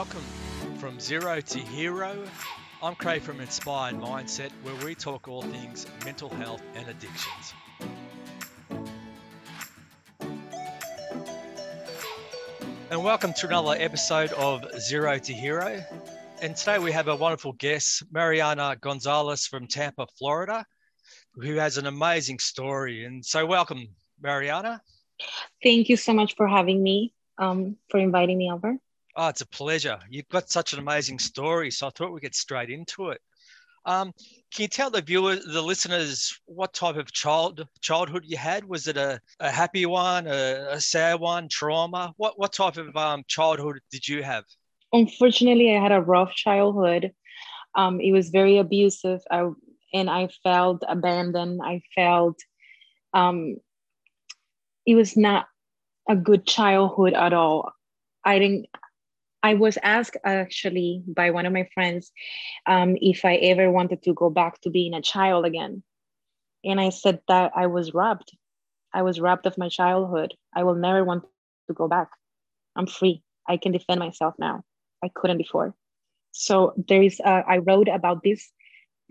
Welcome from zero to hero. I'm Craig from Inspired Mindset, where we talk all things mental health and addictions. And welcome to another episode of Zero to Hero. And today we have a wonderful guest, Mariana Gonzalez from Tampa, Florida, who has an amazing story. And so, welcome, Mariana. Thank you so much for having me, um, for inviting me over. Oh, it's a pleasure. You've got such an amazing story. So I thought we'd get straight into it. Um, can you tell the viewers, the listeners, what type of child childhood you had? Was it a, a happy one, a, a sad one, trauma? What what type of um, childhood did you have? Unfortunately, I had a rough childhood. Um, it was very abusive, I, and I felt abandoned. I felt um, it was not a good childhood at all. I didn't I was asked actually by one of my friends um, if I ever wanted to go back to being a child again. And I said that I was robbed. I was robbed of my childhood. I will never want to go back. I'm free. I can defend myself now. I couldn't before. So there is, uh, I wrote about this.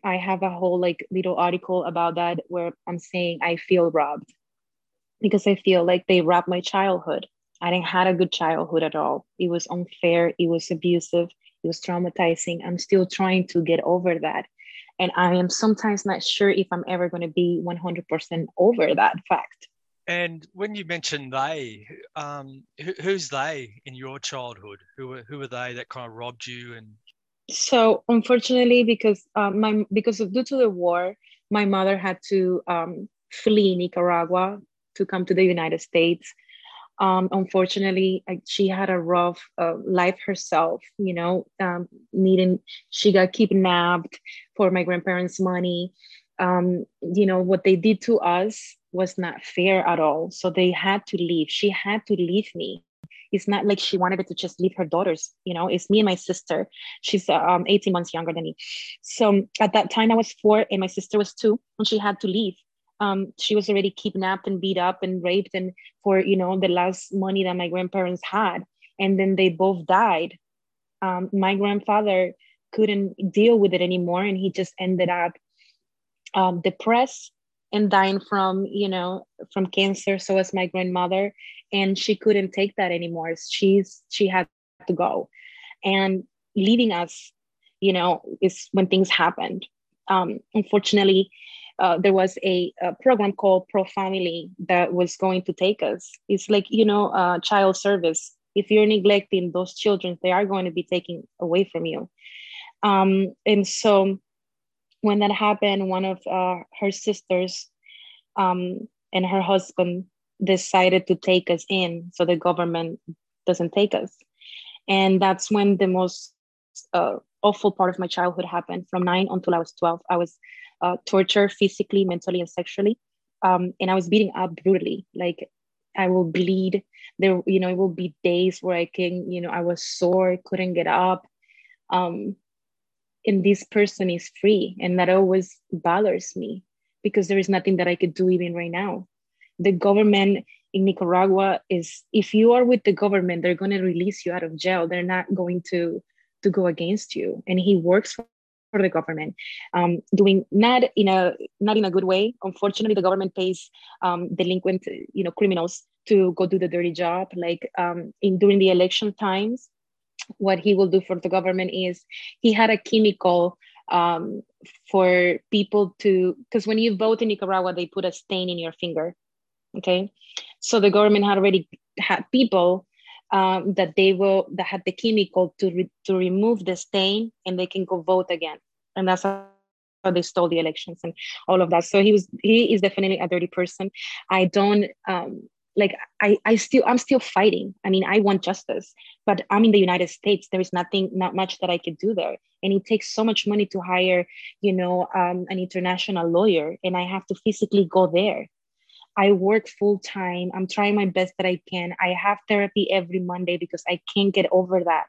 I have a whole like little article about that where I'm saying I feel robbed because I feel like they robbed my childhood. I didn't had a good childhood at all. It was unfair. It was abusive. It was traumatizing. I'm still trying to get over that. And I am sometimes not sure if I'm ever going to be 100% over that fact. And when you mention they, um, who, who's they in your childhood? Who were who were they that kind of robbed you? And so, unfortunately, because uh, my because of due to the war, my mother had to um, flee Nicaragua to come to the United States um, unfortunately she had a rough uh, life herself you know um, needing she got kidnapped for my grandparents money. Um, you know what they did to us was not fair at all. So they had to leave. She had to leave me. It's not like she wanted to just leave her daughters you know it's me and my sister. She's um, 18 months younger than me. So at that time i was four and my sister was two and she had to leave um, she was already kidnapped and beat up and raped and for you know the last money that my grandparents had. And then they both died. Um, my grandfather couldn't deal with it anymore and he just ended up um, depressed and dying from you know from cancer. So was my grandmother and she couldn't take that anymore. She's she had to go. And leaving us you know is when things happened. Um, unfortunately uh, there was a, a, program called Pro Family that was going to take us. It's like, you know, uh, child service. If you're neglecting those children, they are going to be taken away from you. Um, and so when that happened, one of uh, her sisters um, and her husband decided to take us in so the government doesn't take us. And that's when the most uh, awful part of my childhood happened from nine until I was 12. I was uh, torture physically, mentally, and sexually. Um, and I was beating up brutally. Like I will bleed. There, you know, it will be days where I can, you know, I was sore, couldn't get up. Um, and this person is free, and that always bothers me because there is nothing that I could do even right now. The government in Nicaragua is, if you are with the government, they're going to release you out of jail. They're not going to to go against you. And he works for for the government, um, doing not in a not in a good way. Unfortunately, the government pays um, delinquent, you know, criminals to go do the dirty job. Like um, in during the election times, what he will do for the government is he had a chemical um, for people to because when you vote in Nicaragua, they put a stain in your finger. Okay, so the government had already had people um, that they will that had the chemical to re, to remove the stain and they can go vote again. And that's how they stole the elections and all of that. So he was he is definitely a dirty person. I don't um like I, I still i'm still fighting. I mean i want justice but i'm in the united states. There is nothing not much that i could do there. And it takes so much money to hire you know um, an international lawyer and i have to physically go there I work full time. I'm trying my best that I can. I have therapy every Monday because I can't get over that.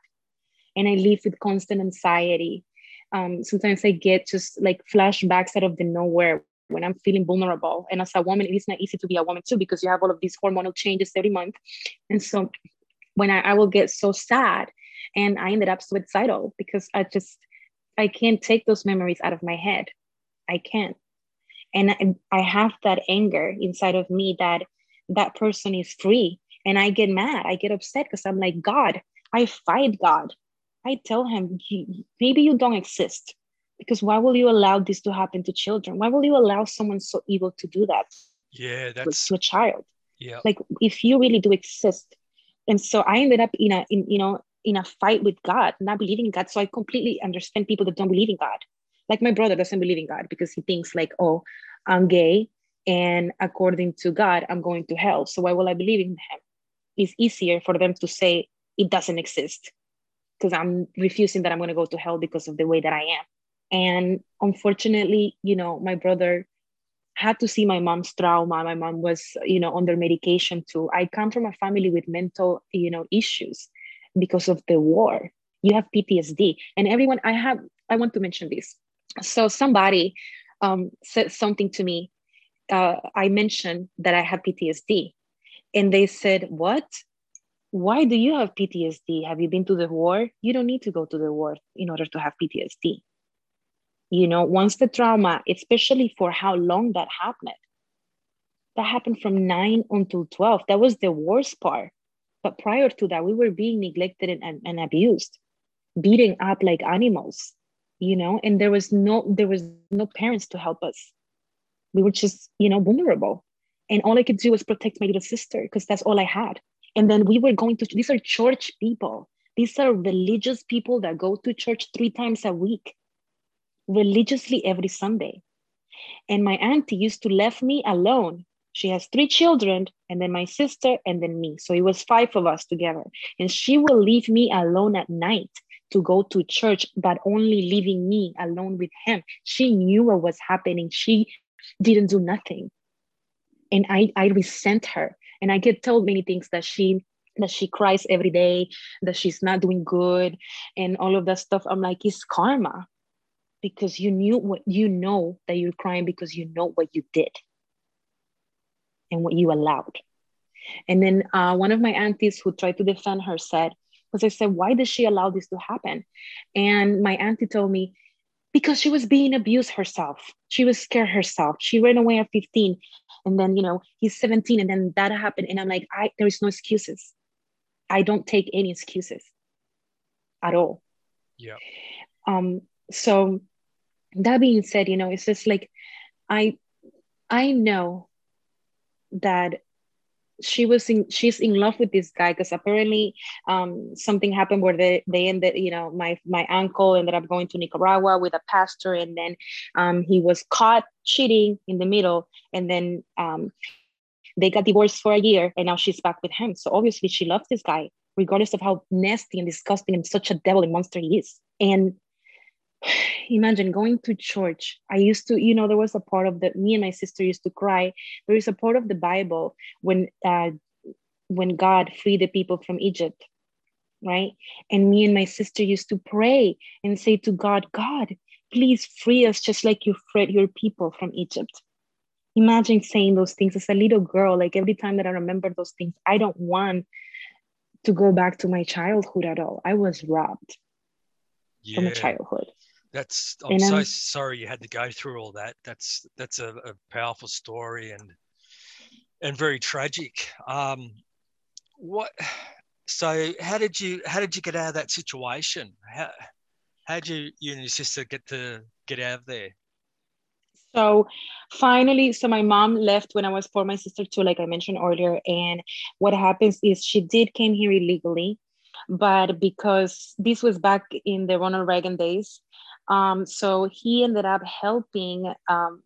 And I live with constant anxiety. Um, sometimes I get just like flashbacks out of the nowhere when I'm feeling vulnerable. And as a woman, it is not easy to be a woman too because you have all of these hormonal changes every month. And so when I, I will get so sad and i ended up suicidal because i just i can't take those memories out of my head i can't and i have that anger inside of me that that person is free. And i get mad. I get upset because i'm like god i fight god. I tell him maybe you don't exist. Because why will you allow this to happen to children? Why will you allow someone so evil to do that yeah that's to a child? Yeah. Like if you really do exist. And so i ended up in a in you know in a fight with god not believing in god. So i completely understand people that don't believe in god like my brother doesn't believe in god because he thinks like oh i'm gay and according to god i'm going to hell. So why will i believe in him? It's easier for them to say it doesn't exist because i'm refusing that i'm going to go to hell because of the way that i am. And unfortunately you know my brother had to see my mom's trauma. My mom was you know under medication too. I come from a family with mental you know issues because of the war. You have ptsd and everyone i have i want to mention this so somebody um, said something to me. Uh, i mentioned that i have ptsd and they said what? Why do you have ptsd have you been to the war? You don't need to go to the war in order to have ptsd you know once the trauma especially for how long that happened that happened from 9 until 12 that was the worst part. But prior to that we were being neglected and, and abused beating up like animals you know and there was no there was no parents to help us we were just you know vulnerable and all i could do was protect my little sister because that's all i had and then we were going to these are church people these are religious people that go to church three times a week religiously every Sunday. And my auntie used to leave me alone. She has three children, and then my sister, and then me. So it was five of us together. And she will leave me alone at night to go to church, but only leaving me alone with him. She knew what was happening. She didn't do nothing. And I, I resent her. And I get told many things that she that she cries every day, that she's not doing good, and all of that stuff. I'm like, it's karma because you knew what you know that you're crying because you know what you did and what you allowed. And then uh, one of my aunties who tried to defend her said, because I said, why did she allow this to happen? And my auntie told me, because she was being abused herself. She was scared herself. She ran away at 15. And then, you know, he's 17 and then that happened. And I'm like, I there is no excuses. I don't take any excuses at all. Yeah. Um, so that being said you know it's just like i i know that she was in she's in love with this guy because apparently um, something happened where they, they ended you know my my uncle ended up going to nicaragua with a pastor and then um, he was caught cheating in the middle and then um, they got divorced for a year and now she's back with him. So obviously she loves this guy regardless of how nasty and disgusting and such a devil and monster he is. And imagine going to church. I used to you know there was a part of the me and my sister used to cry. There is a part of the bible when uh when god freed the people from egypt right? And me and my sister used to pray and say to god god please free us just like you freed your people from egypt. Imagine saying those things as a little girl like every time that i remember those things i don't want to go back to my childhood at all. I was robbed yeah. from a childhood that's I'm so sorry you had to go through all that. That's that's a, a powerful story and and very tragic. Um, what? So how did you how did you get out of that situation? How how did you you and your sister get to get out of there? So finally, so my mom left when I was four, my sister too, like I mentioned earlier. And what happens is she did came here illegally, but because this was back in the Ronald Reagan days, um, so he ended up helping um,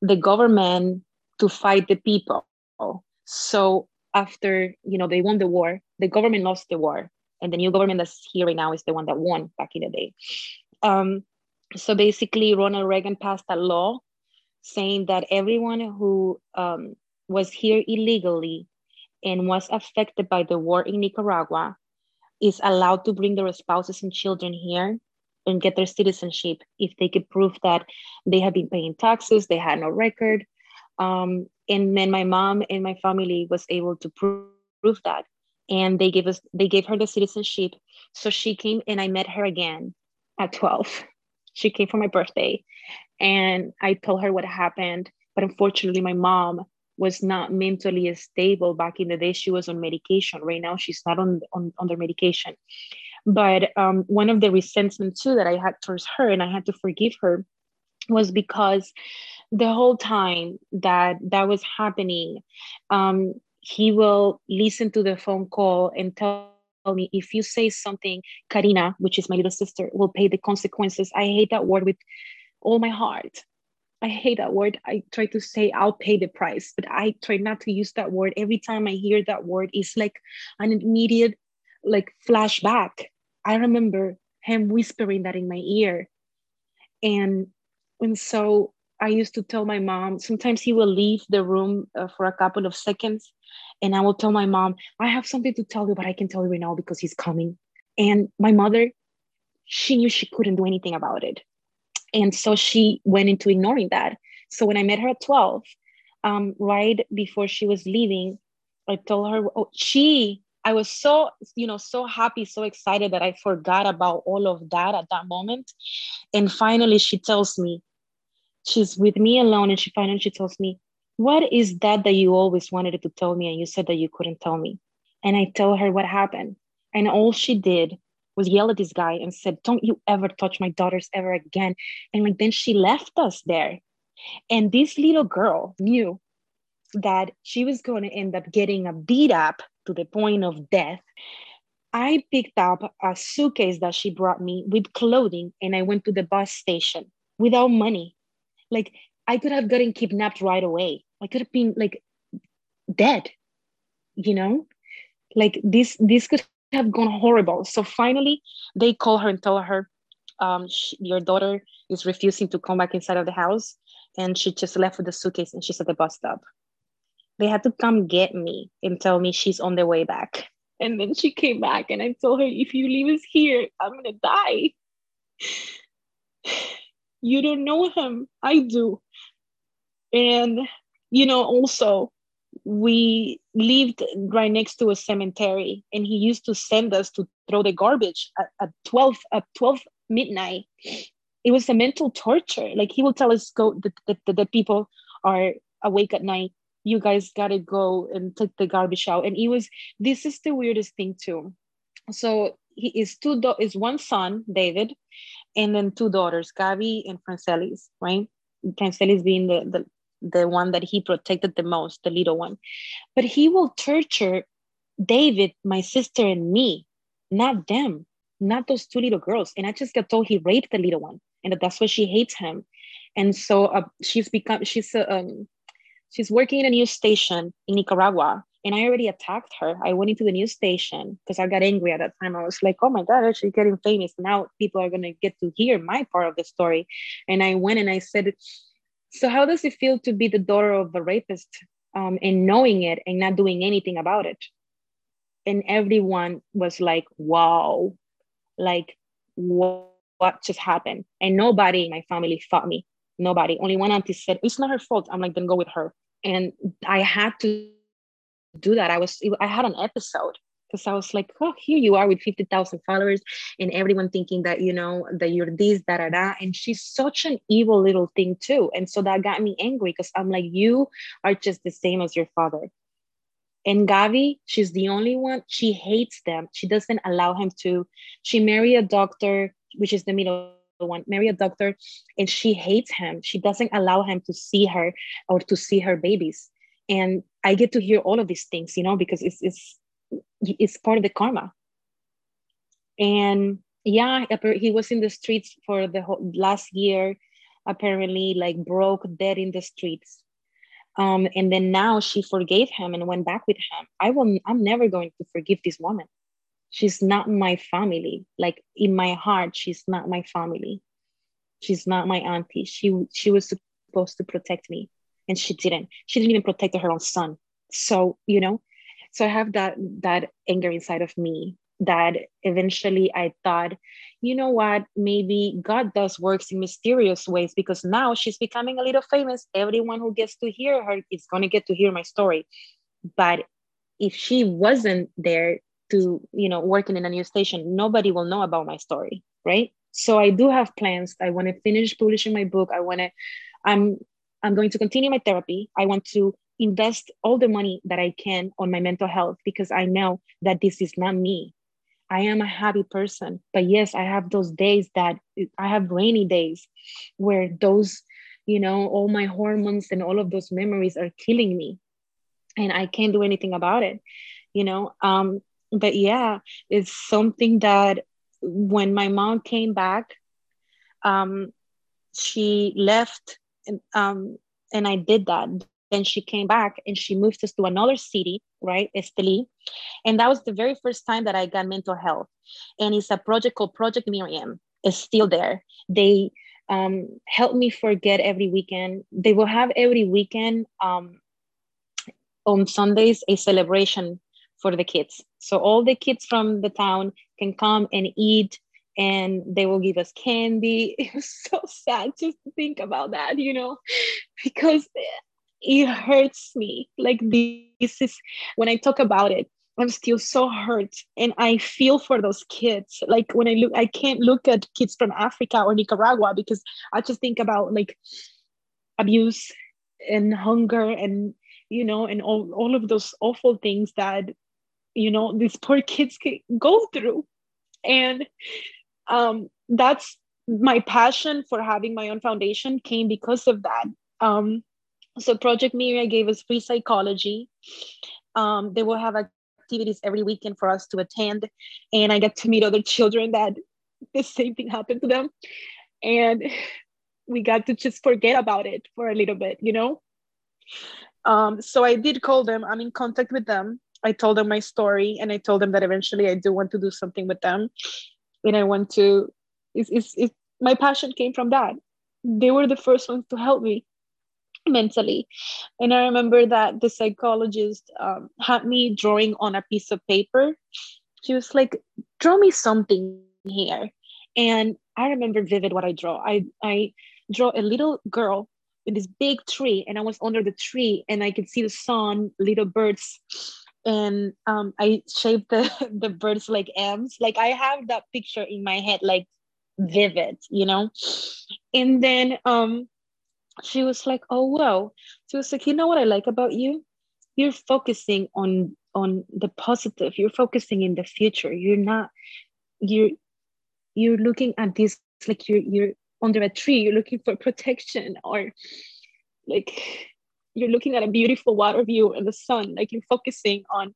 the government to fight the people. So after you know they won the war, the government lost the war, and the new government that's here right now is the one that won back in the day. Um, so basically, Ronald Reagan passed a law saying that everyone who um, was here illegally and was affected by the war in Nicaragua is allowed to bring their spouses and children here and get their citizenship if they could prove that they had been paying taxes, they had no record. Um, and then my mom and my family was able to prove, prove that. and they gave us they gave her the citizenship. So she came and i met her again at 12 she came for my birthday. And i told her what happened. But unfortunately my mom was not mentally stable back in the day. She was on medication. Right now she's not on, on under medication but um, one of the resentment too that i had towards her and i had to forgive her was because the whole time that that was happening um, he will listen to the phone call and tell me if you say something karina which is my little sister will pay the consequences. I hate that word with all my heart. I hate that word. I try to say i'll pay the price but i try not to use that word. Every time i hear that word it's like an immediate like flashback i remember him whispering that in my ear and and so I used to tell my mom, sometimes he will leave the room uh, for a couple of seconds. And I will tell my mom, I have something to tell you, but I can tell you right now because he's coming. And my mother, she knew she couldn't do anything about it. And so she went into ignoring that. So when I met her at 12, um, right before she was leaving, I told her, oh, she, I was so, you know, so happy, so excited that I forgot about all of that at that moment. And finally, she tells me, she's with me alone and she finally she tells me what is that that you always wanted to tell me and you said that you couldn't tell me? And i tell her what happened. And all she did was yell at this guy and said don't you ever touch my daughters ever again. And like then she left us there. And this little girl knew that she was going to end up getting a beat up to the point of death i picked up a suitcase that she brought me with clothing and i went to the bus station without money like I could have gotten kidnapped right away. I could have been like dead, you know? Like this this could have gone horrible. So finally they call her and tell her, um, she, your daughter is refusing to come back inside of the house. And she just left with the suitcase and she's at the bus stop. They had to come get me and tell me she's on the way back. And then she came back and I told her, if you leave us here, I'm gonna die. You don't know him. I do. And, you know, also, we lived right next to a cemetery and he used to send us to throw the garbage at, at 12 at 12 midnight it was a mental torture like he will tell us go the, the, the people are awake at night you guys gotta go and take the garbage out and it was this is the weirdest thing too so he is two do- is one son david and then two daughters, Gabby and Francelis, right? Francelis being the, the the one that he protected the most, the little one. But he will torture David, my sister, and me, not them, not those two little girls. And I just got told he raped the little one, and that that's why she hates him. And so uh, she's become she's uh, um, she's working in a news station in Nicaragua, and I already attacked her. I went into the news station because I got angry at that time. I was like, oh my God, she's getting famous. Now people are going to get to hear my part of the story. And I went and I said, so how does it feel to be the daughter of a rapist um, and knowing it and not doing anything about it? And everyone was like, wow, like what, what just happened? And nobody in my family fought me. Nobody. Only one auntie said, it's not her fault. I'm like, then go with her. And I had to do that. I was I had an episode because I was like, oh, here you are with 50,000 followers and everyone thinking that, you know, that you're this, da, da, da. And she's such an evil little thing too. And so that got me angry because I'm like, you are just the same as your father. And Gabby, she's the only one, she hates them. She doesn't allow him to. She married a doctor, which is the middle one, marry a doctor, and she hates him. She doesn't allow him to see her or to see her babies. And i get to hear all of these things you know because it's it's it's part of the karma. And yeah he was in the streets for the whole last year apparently like broke dead in the streets. Um, and then now she forgave him and went back with him. I will i'm never going to forgive this woman she's not my family. Like in my heart she's not my family. She's not my auntie. She she was supposed to protect me and she didn't. She didn't even protect her own son. So you know? So i have that that anger inside of me that eventually i thought you know what? Maybe god does works in mysterious ways because now she's becoming a little famous. Everyone who gets to hear her is going to get to hear my story. But if she wasn't there to you know working in a new station nobody will know about my story right? So i do have plans. I want to finish publishing my book. I want to i'm i'm going to continue my therapy. I want to invest all the money that i can on my mental health because i know that this is not me. I am a happy person but yes i have those days that i have rainy days where those you know all my hormones and all of those memories are killing me and i can't do anything about it you know? Um but yeah it's something that when my mom came back um she left and, um and i did that. Then she came back and she moved us to another city right esteli. And that was the very first time that i got mental health. And it's a project called project miriam. It's still there. They um, help me forget every weekend. They will have every weekend um, on Sundays a celebration for the kids. So all the kids from the town can come and eat and they will give us candy. It was so sad just to think about that, you know, because it hurts me. Like this is when I talk about it, I'm still so hurt and I feel for those kids. Like when I look, I can't look at kids from Africa or Nicaragua because I just think about like abuse and hunger and you know, and all, all of those awful things that, you know, these poor kids go through. And um, that's my passion for having my own foundation came because of that. Um, so Project Miriam gave us free psychology. Um, they will have activities every weekend for us to attend. And I get to meet other children that the same thing happened to them. And we got to just forget about it for a little bit, you know? Um, so I did call them. I'm in contact with them. I told them my story and I told them that eventually I do want to do something with them. And I want to, it's, it's, it's, my passion came from that. They were the first ones to help me mentally. And I remember that the psychologist um, had me drawing on a piece of paper. She was like, draw me something here. And I remember vivid what I draw. I, I draw a little girl in this big tree and I was under the tree and I could see the sun, little birds. And um, I shaped the, the birds like M's. Like I have that picture in my head, like vivid, you know? And then um, she was like, oh, wow. She was like, you know what I like about you? You're focusing on on the positive. You're focusing in the future. You're not, you're, you're looking at this like you're you're under a tree you're looking for protection or like you're looking at a beautiful water view in the sun like you're focusing on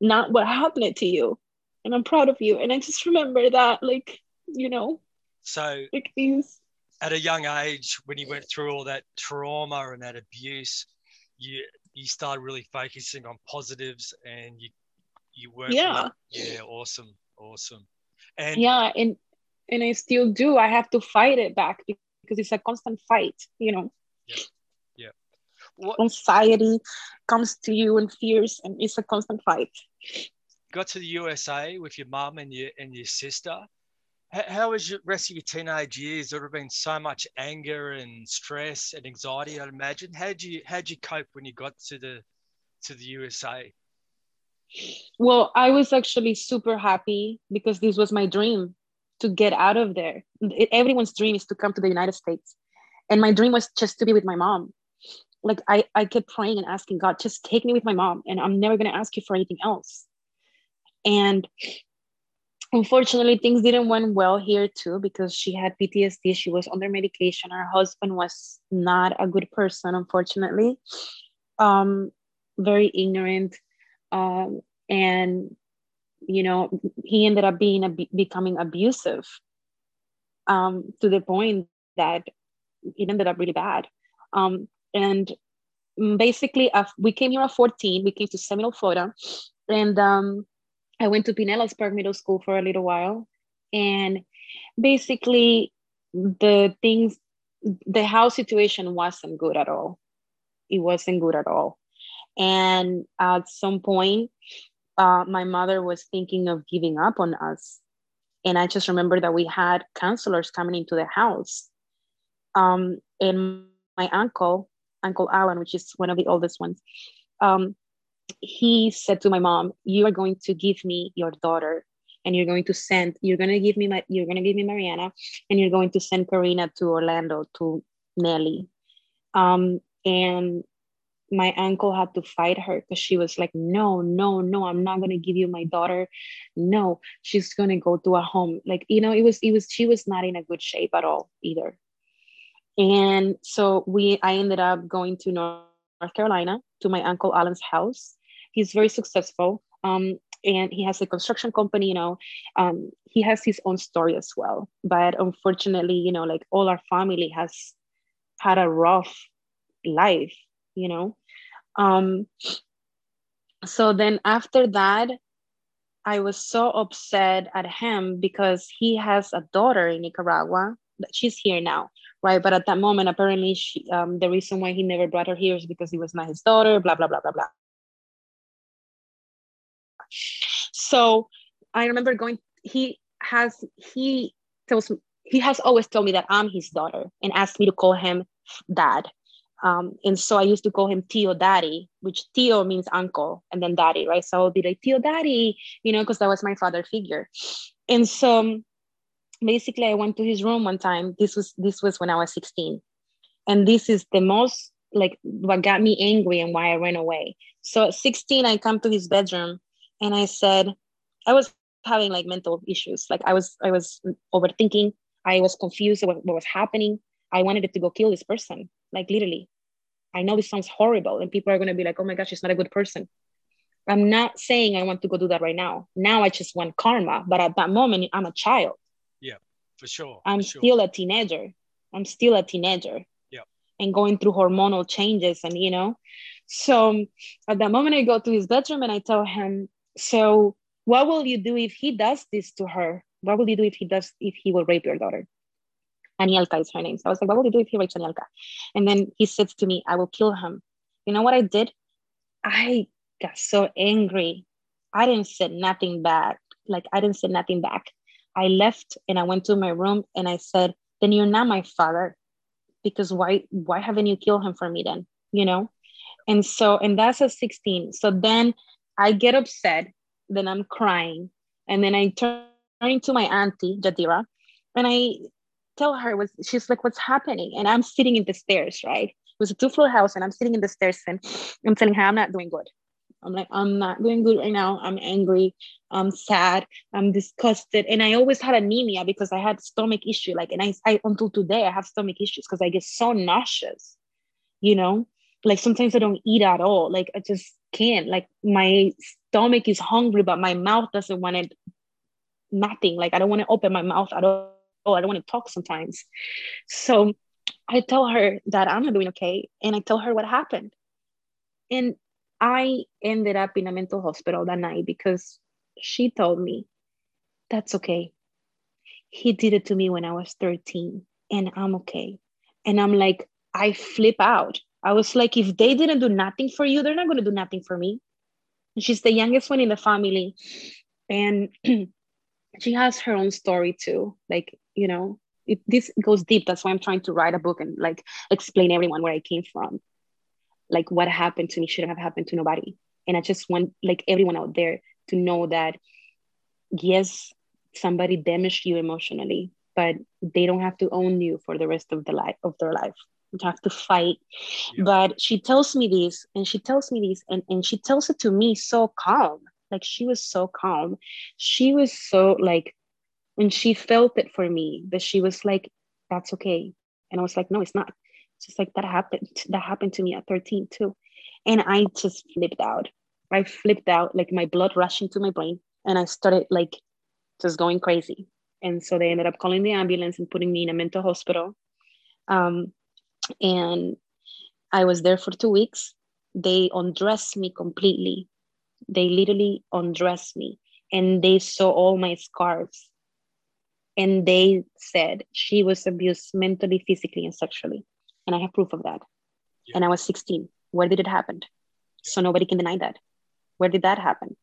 not what happened to you and i'm proud of you and i just remember that like you know so like these at a young age when you went through all that trauma and that abuse you you started really focusing on positives and you you weren't yeah yeah awesome awesome and yeah and and I still do. I have to fight it back because it's a constant fight, you know. Yeah. What anxiety comes to you and fears and it's a constant fight. Got to the USA with your mum and your and your sister. How, how was the rest of your teenage years? There have been so much anger and stress and anxiety, I'd imagine. How'd you how'd you cope when you got to the to the USA? Well, I was actually super happy because this was my dream to get out of there. It, everyone's dream is to come to the United States. And my dream was just to be with my mom. Like I, I kept praying and asking God, just take me with my mom. And I'm never to ask you for anything else. And unfortunately, things didn't went well here too because she had PTSD. She was under medication. Her husband was not a good person, unfortunately. Um, very ignorant. Um, and you know he ended up being a, becoming abusive um, to the point that it ended up really bad um, and basically uh, we came here at 14 we came to seminole florida and um, i went to pinellas park middle school for a little while and basically the things the house situation wasn't good at all it wasn't good at all and at some point uh, my mother was thinking of giving up on us. And I just remember that we had counselors coming into the house. Um, and my uncle, Uncle Alan, which is one of the oldest ones, um, he said to my mom, "You are going to give me your daughter, and you're going to send. You're going to give me my. You're going to give me Mariana, and you're going to send Karina to Orlando to Nelly." Um, and my uncle had to fight her because she was like, no, no, no, I'm not gonna give you my daughter. No, she's gonna go to a home. Like, you know, it was, it was, she was not in a good shape at all either. And so we, I ended up going to North Carolina to my uncle Alan's house. He's very successful. Um, and he has a construction company, you know, um, he has his own story as well. But unfortunately, you know, like all our family has had a rough life, you know. Um, so then after that, I was so upset at him because he has a daughter in Nicaragua. That she's here now, right? But at that moment, apparently, she, um, the reason why he never brought her here is because he was not his daughter. Blah blah blah blah blah. So I remember going. He has he tells me, he has always told me that I'm his daughter and asked me to call him dad. Um, and so I used to call him Tio Daddy, which Tio means uncle, and then Daddy, right? So I would be like Tio Daddy, you know, because that was my father figure. And so basically, I went to his room one time. This was this was when I was 16, and this is the most like what got me angry and why I ran away. So at 16, I come to his bedroom, and I said, I was having like mental issues. Like I was I was overthinking. I was confused what was happening. I wanted to go kill this person, like literally. I know this sounds horrible, and people are going to be like, oh my gosh, she's not a good person. I'm not saying I want to go do that right now. Now I just want karma. But at that moment, I'm a child. For sure. I'm for sure. still a teenager. I'm still a teenager. Yeah. And going through hormonal changes. And, you know, so at that moment, I go to his bedroom and I tell him, so what will you do if he does this to her? What will you do if he does, if he will rape your daughter? Anielka is her name. So I was like, what will you do if he rapes Anielka? And then he says to me, I will kill him. You know what I did? I got so angry. I didn't say nothing back. Like I didn't say nothing back. I left and I went to my room and I said, then you're not my father. Because why why haven't you killed him for me then? You know? And so, and that's at 16. So then I get upset, then I'm crying. And then I turn to my auntie, Jadira, and I tell her was she's like what's happening and i'm sitting in the stairs right it was a two floor house and i'm sitting in the stairs and i'm telling her i'm not doing good i'm like i'm not doing good right now. I'm angry. I'm sad. I'm disgusted. And i always had anemia because i had stomach issue. Like and i, I until today i have stomach issues because i get so nauseous you know? Like sometimes i don't eat at all. Like i just can't. Like my stomach is hungry but my mouth doesn't want it nothing. Like i don't want to open my mouth at all. I don't want to talk sometimes. So I tell her that I'm not doing okay. And I tell her what happened. And I ended up in a mental hospital that night because she told me, that's okay. He did it to me when I was 13 and I'm okay. And I'm like, I flip out. I was like, if they didn't do nothing for you, they're not going to do nothing for me. And she's the youngest one in the family. And she has her own story too. Like you know it, this goes deep that's why i'm trying to write a book and like explain everyone where i came from like what happened to me shouldn't have happened to nobody. And i just want like everyone out there to know that yes somebody damaged you emotionally but they don't have to own you for the rest of the life of their life. You have to fight. Yeah. but she tells me this and she tells me this and, and she tells it to me so calm. Like she was so calm. She was so like and she felt it for me but she was like that's okay. And i was like no it's not just like that happened that happened to me at 13 too. And i just flipped out. I flipped out like my blood rushing to my brain and i started like just going crazy. And so they ended up calling the ambulance and putting me in a mental hospital. Um, and i was there for two weeks. They undressed me completely. They literally undressed me and they saw all my scars. And they said she was abused mentally, physically, and sexually. And I have proof of that. Yeah. And I was 16. Where did it happen? So nobody can deny that. Where did that happen?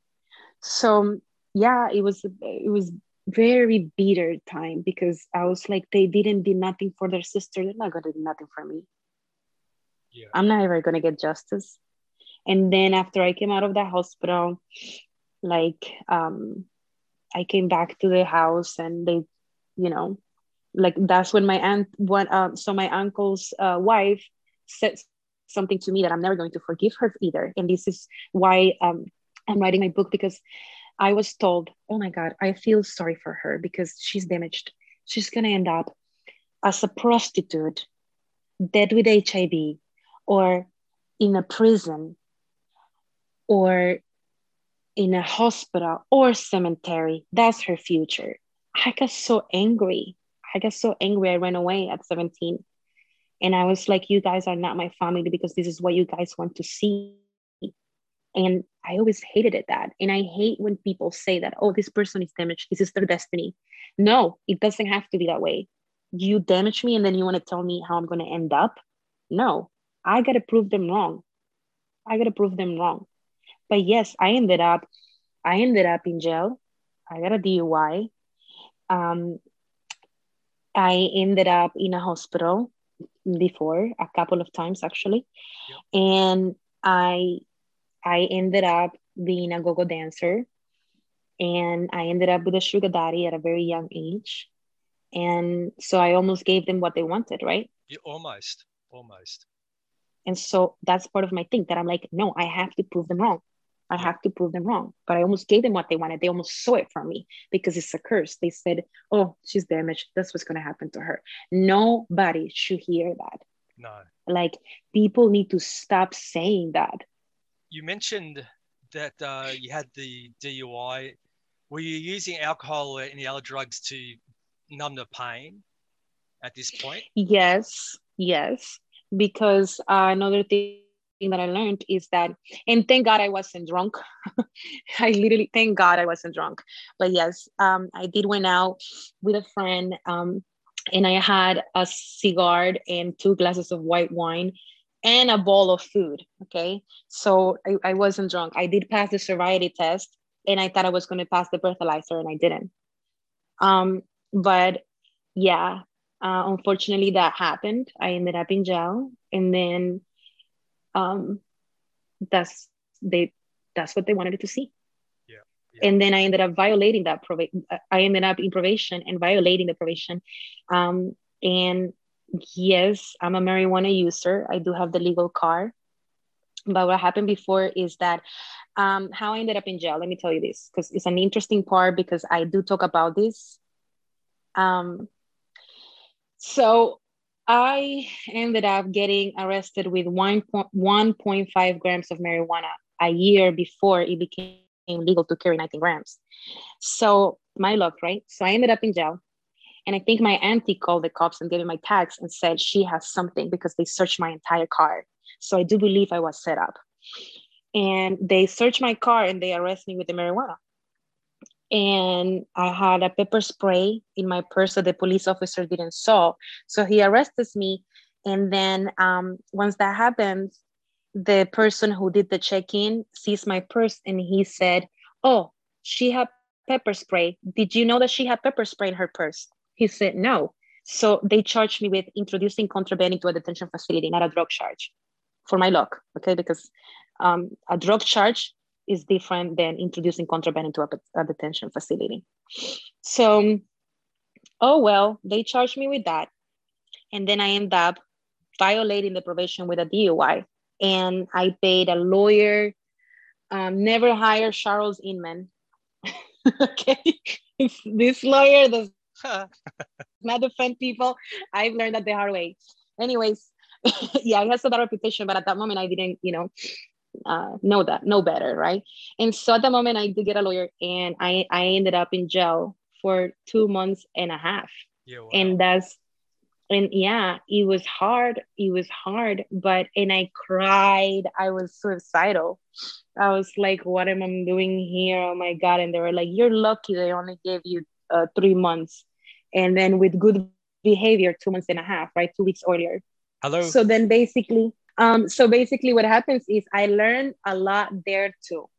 So yeah, it was it was very bitter time because I was like, they didn't do nothing for their sister. They're not gonna do nothing for me. Yeah. I'm not ever gonna get justice. And then after I came out of the hospital, like um, I came back to the house and they, you know, like that's when my aunt, one, uh, so my uncle's uh, wife said something to me that I'm never going to forgive her either. And this is why um, I'm writing my book because I was told, oh my God, I feel sorry for her because she's damaged. She's going to end up as a prostitute, dead with HIV, or in a prison, or in a hospital or cemetery. That's her future. I got so angry. I got so angry. I ran away at 17. And I was like, you guys are not my family because this is what you guys want to see. And I always hated it that. And I hate when people say that, oh, this person is damaged. This is their destiny. No, it doesn't have to be that way. You damage me and then you want to tell me how I'm going to end up? No, I got to prove them wrong. I got to prove them wrong. But yes, I ended up, I ended up in jail. I got a DUI. Um, I ended up in a hospital before a couple of times actually, yep. and I I ended up being a go-go dancer, and I ended up with a sugar daddy at a very young age, and so I almost gave them what they wanted, right? Yeah, almost, almost. And so that's part of my thing that I'm like, no, I have to prove them wrong. I have to prove them wrong. But I almost gave them what they wanted. They almost saw it from me because it's a curse. They said, oh, she's damaged. That's what's going to happen to her. Nobody should hear that. No. Like people need to stop saying that. You mentioned that uh, you had the DUI. Were you using alcohol or any other drugs to numb the pain at this point? Yes, yes. Because uh, another thing thing that I learned is that, and thank God I wasn't drunk. I literally, thank God I wasn't drunk. But yes, um, I did went out with a friend um, and I had a cigar and two glasses of white wine and a bowl of food. Okay. So I, I wasn't drunk. I did pass the sobriety test and I thought I was going to pass the breathalyzer and I didn't. Um, but yeah, uh, unfortunately that happened. I ended up in jail and then um, that's they that's what they wanted to see. Yeah, yeah. And then I ended up violating that probation. I ended up in probation and violating the probation. Um, and yes, I'm a marijuana user. I do have the legal car. But what happened before is that um, how I ended up in jail. Let me tell you this because it's an interesting part because I do talk about this. Um, so I ended up getting arrested with 1.5 grams of marijuana a year before it became legal to carry 19 grams. So my luck, right? So I ended up in jail. And I think my auntie called the cops and gave me my tags and said she has something because they searched my entire car. So I do believe I was set up. And they searched my car and they arrested me with the marijuana and I had a pepper spray in my purse that the police officer didn't saw. So he arrested me. And then um, once that happened, the person who did the check-in sees my purse and he said, "Oh, she had pepper spray. Did you know that she had pepper spray in her purse?" He said, "No." So they charged me with introducing contraband into a detention facility, not a drug charge, for my luck. Okay, because um, a drug charge is different than introducing contraband into a, a detention facility. So, oh well, they charged me with that. And then I end up violating the probation with a DUI. And I paid a lawyer, um, never hire Charles Inman. okay. this lawyer does not defend people. I've learned that the hard way. Anyways, yeah, he has a bad reputation, but at that moment I didn't, you know, uh, know that, know better, right? And so at the moment, I did get a lawyer, and I I ended up in jail for two months and a half. Yeah, wow. And that's and yeah, it was hard. It was hard, but and I cried. I was suicidal. I was like, "What am I doing here? Oh my god!" And they were like, "You're lucky. They only gave you uh, three months, and then with good behavior, two months and a half, right? Two weeks earlier." Hello. So then, basically, um, so basically, what happens is I learned a lot there too.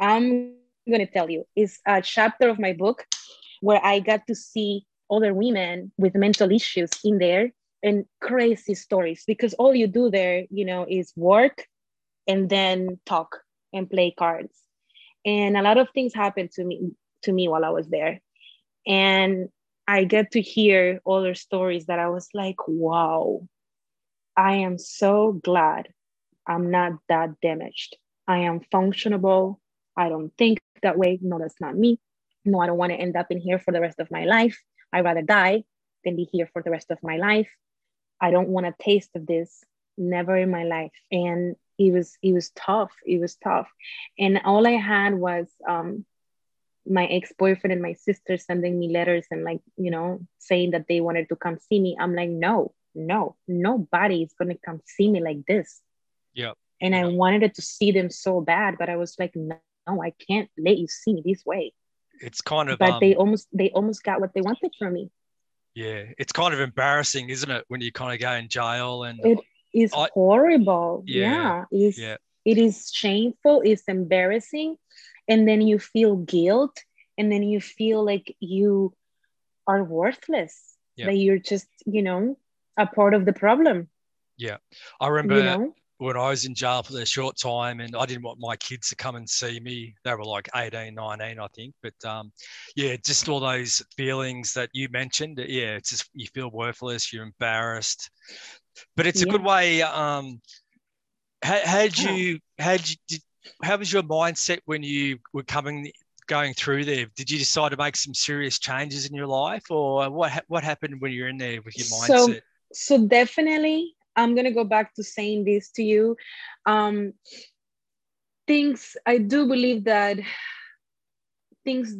I'm going to tell you, it's a chapter of my book where I got to see other women with mental issues in there and crazy stories because all you do there, you know, is work, and then talk and play cards. And a lot of things happened to me to me while I was there. And I get to hear other stories that I was like, wow, I am so glad I'm not that damaged. I am functionable. I don't think that way. No, that's not me. No, I don't want to end up in here for the rest of my life. I'd rather die than be here for the rest of my life. I don't want a taste of this. Never in my life. And it was it was tough. It was tough. And all I had was um my ex-boyfriend and my sister sending me letters and like, you know, saying that they wanted to come see me. I'm like, no, no, nobody is gonna come see me like this. Yeah. And I wanted to see them so bad, but I was like, no, I can't let you see me this way. It's kind of But um, they almost they almost got what they wanted from me. yeah, it's kind of embarrassing, isn't it, when you kind of go in jail and It is I- horrible. Yeah, Yeah. It's yeah, it is shameful, it's embarrassing, and then you feel guilt, and then you feel like you are worthless. Yeah. That you're just, you know, a part of the problem. Yeah. I remember You know? when I was in jail for a short time and I didn't want my kids to come and see me. They were like 18, 19, I think. But um, yeah, just all those feelings that you mentioned. Yeah, it's just you feel worthless, you're embarrassed. But it's a good way. Um, how, did you, how you, did, how was your mindset when you were coming, going through there? Did you decide to make some serious changes in your life or what, what happened when you're in there with your mindset? so definitely i'm going to go back to saying this to you. Um things i do believe that things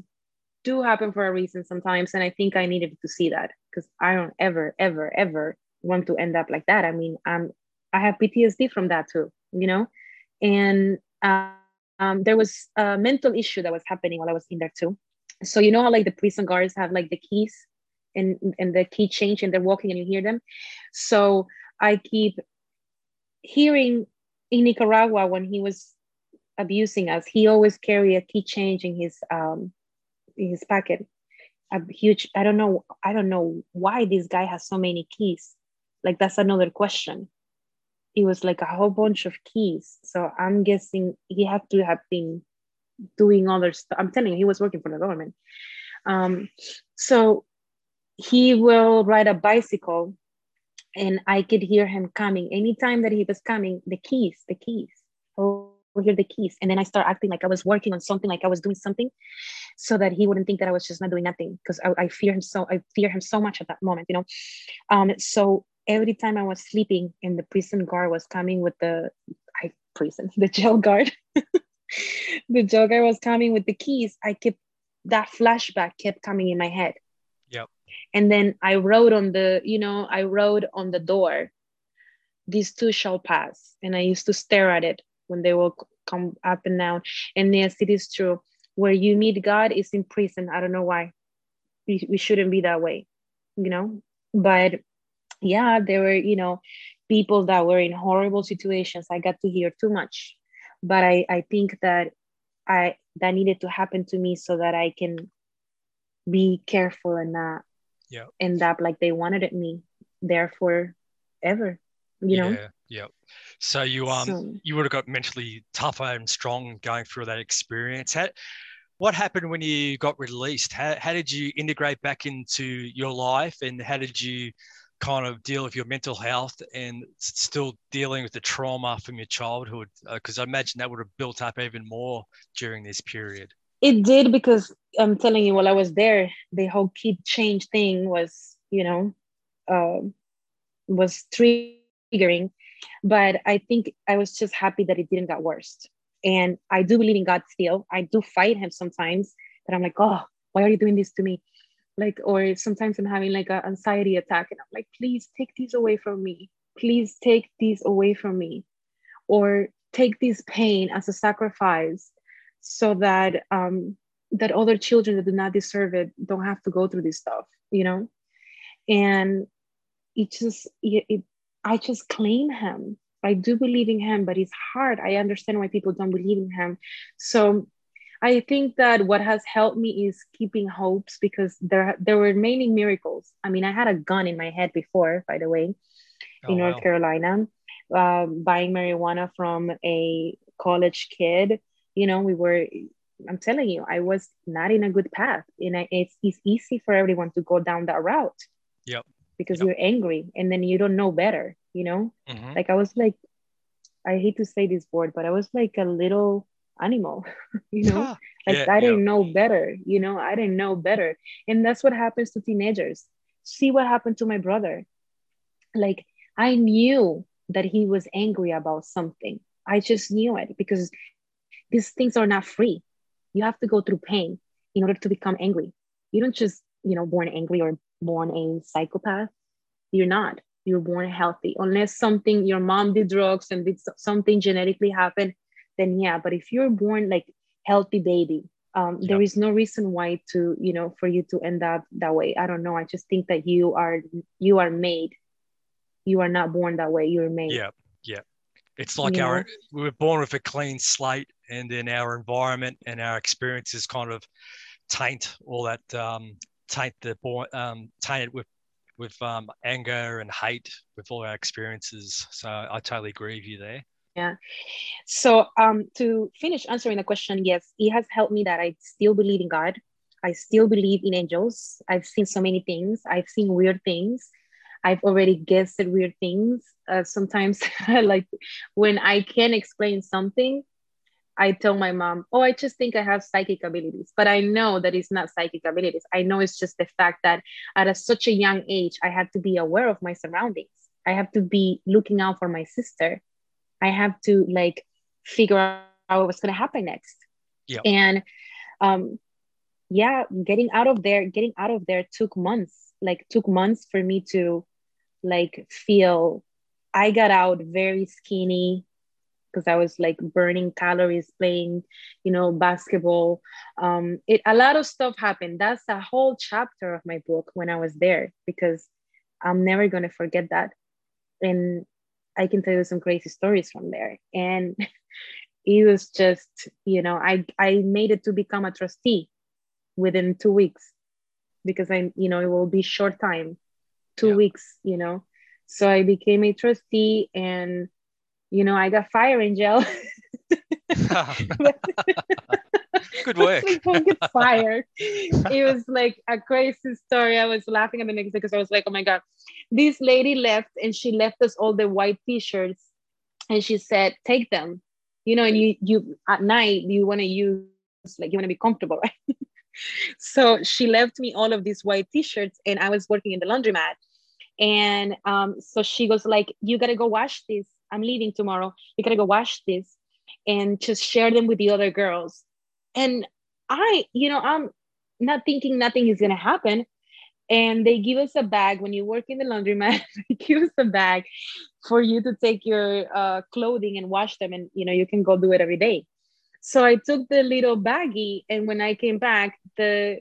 do happen for a reason sometimes and i think i needed to see that because i don't ever ever ever want to end up like that. I mean um i have ptsd from that too you know? And uh, um, there was a mental issue that was happening while i was in there too. So you know how like the prison guards have like the keys and and the key change and they're walking and you hear them. So i keep hearing in nicaragua when he was abusing us he always carry a key change in his um in his pocket. A huge i don't know i don't know why this guy has so many keys. Like that's another question. It was like a whole bunch of keys. So i'm guessing he had to have been doing other stuff i'm telling you he was working for the government. Um so he will ride a bicycle and I could hear him coming. Anytime that he was coming, the keys, the keys. Oh, hear the keys. And then I start acting like I was working on something, like I was doing something, so that he wouldn't think that I was just not doing nothing. Because I, I fear him so I fear him so much at that moment, you know. Um, so every time I was sleeping and the prison guard was coming with the I prison, the jail guard. the jail guard was coming with the keys. I kept that flashback kept coming in my head and then i wrote on the you know i wrote on the door. These two shall pass. And i used to stare at it when they will come up and down. And yes it is true. Where you meet god is in prison. I don't know why. We, we shouldn't be that way you know? But yeah there were you know people that were in horrible situations. I got to hear too much. But i i think that i that needed to happen to me so that i can be careful and not Yeah. end up like they wanted it me there forever you know Yeah, yeah. So you um So- you would have got mentally tougher and strong going through that experience. How, what happened when you got released? How, how did you integrate back into your life and how did you kind of deal with your mental health and still dealing with the trauma from your childhood? Because I imagine that would have built up even more during this period. It did because i'm telling you while i was there the whole kid change thing was you know um was triggering. But i think i was just happy that it didn't get worse. And i do believe in god still. I do fight him sometimes that i'm like oh why are you doing this to me? Like or sometimes i'm having like an anxiety attack and i'm like please take these away from me. Please take these away from me. Or take this pain as a sacrifice so that um that other children that do not deserve it don't have to go through this stuff you know and it just it, it i just claim him i do believe in him but it's hard i understand why people don't believe in him so i think that what has helped me is keeping hopes because there there were many miracles i mean i had a gun in my head before by the way Oh, in North wow. Carolina. uh, buying marijuana from a college kid. You know, we were. I'm telling you, I was not in a good path, and I, it's it's easy for everyone to go down that route. Yep. Because Yep. you're angry, and then you don't know better. You know, Mhm. like I was like, I hate to say this word, but I was like a little animal. you know, like Yeah, I didn't know better. You know, I didn't know better, and that's what happens to teenagers. See what happened to my brother. Like I knew that he was angry about something. I just knew it because these things are not free. You have to go through pain in order to become angry. You don't just, you know, born angry or born a psychopath. You're not. You're born healthy. Unless something your mom did drugs and did something genetically happen, then yeah. But if you're born like healthy baby, um, there is no reason why to, you know, for you to end up that way. I don't know. I just think that you are you are made. You are not born that way. You're made. Yeah. It's like You our we were born with a clean slate, and then our environment and our experiences kind of taint all that, um, taint the born, um, taint it with with um, anger and hate with all our experiences. So I totally agree with you there. Yeah. So um, to finish answering the question, yes, it has helped me that I still believe in God. I still believe in angels. I've seen so many things. I've seen weird things. I've already guessed at weird things. Uh, sometimes, like when I can't explain something, I tell my mom, "Oh, I just think I have psychic abilities," but I know that it's not psychic abilities. I know it's just the fact that at a, such a young age, I had to be aware of my surroundings. I have to be looking out for my sister. I have to like figure out what's going to happen next. Yep. And um, yeah, getting out of there, getting out of there took months. Like took months for me to like feel. I got out very skinny because I was like burning calories playing, you know, basketball. Um, it a lot of stuff happened. That's a whole chapter of my book when I was there because I'm never gonna forget that. And I can tell you some crazy stories from there. And it was just, you know, I I made it to become a trustee within two weeks because I, you know, it will be short time, two Yeah. weeks, you know. So I became a trustee and you know, I got fired in jail. Good work. Don't get fired. it was like a crazy story. I was laughing at the next day because I was like, oh my God. This lady left and she left us all the white t-shirts and she said, take them. You know, and you you at night you want to use like you want to be comfortable, right? So she left me all of these white t-shirts and I was working in the laundromat. And um, so she goes like, you gotta go wash this. I'm leaving tomorrow. You gotta go wash this and just share them with the other girls. And I, you know, I'm not thinking nothing is gonna happen. And they give us a bag when you work in the laundromat. they give us a bag for you to take your uh, clothing and wash them, and you know you can go do it every day. So I took the little baggie, and when I came back, the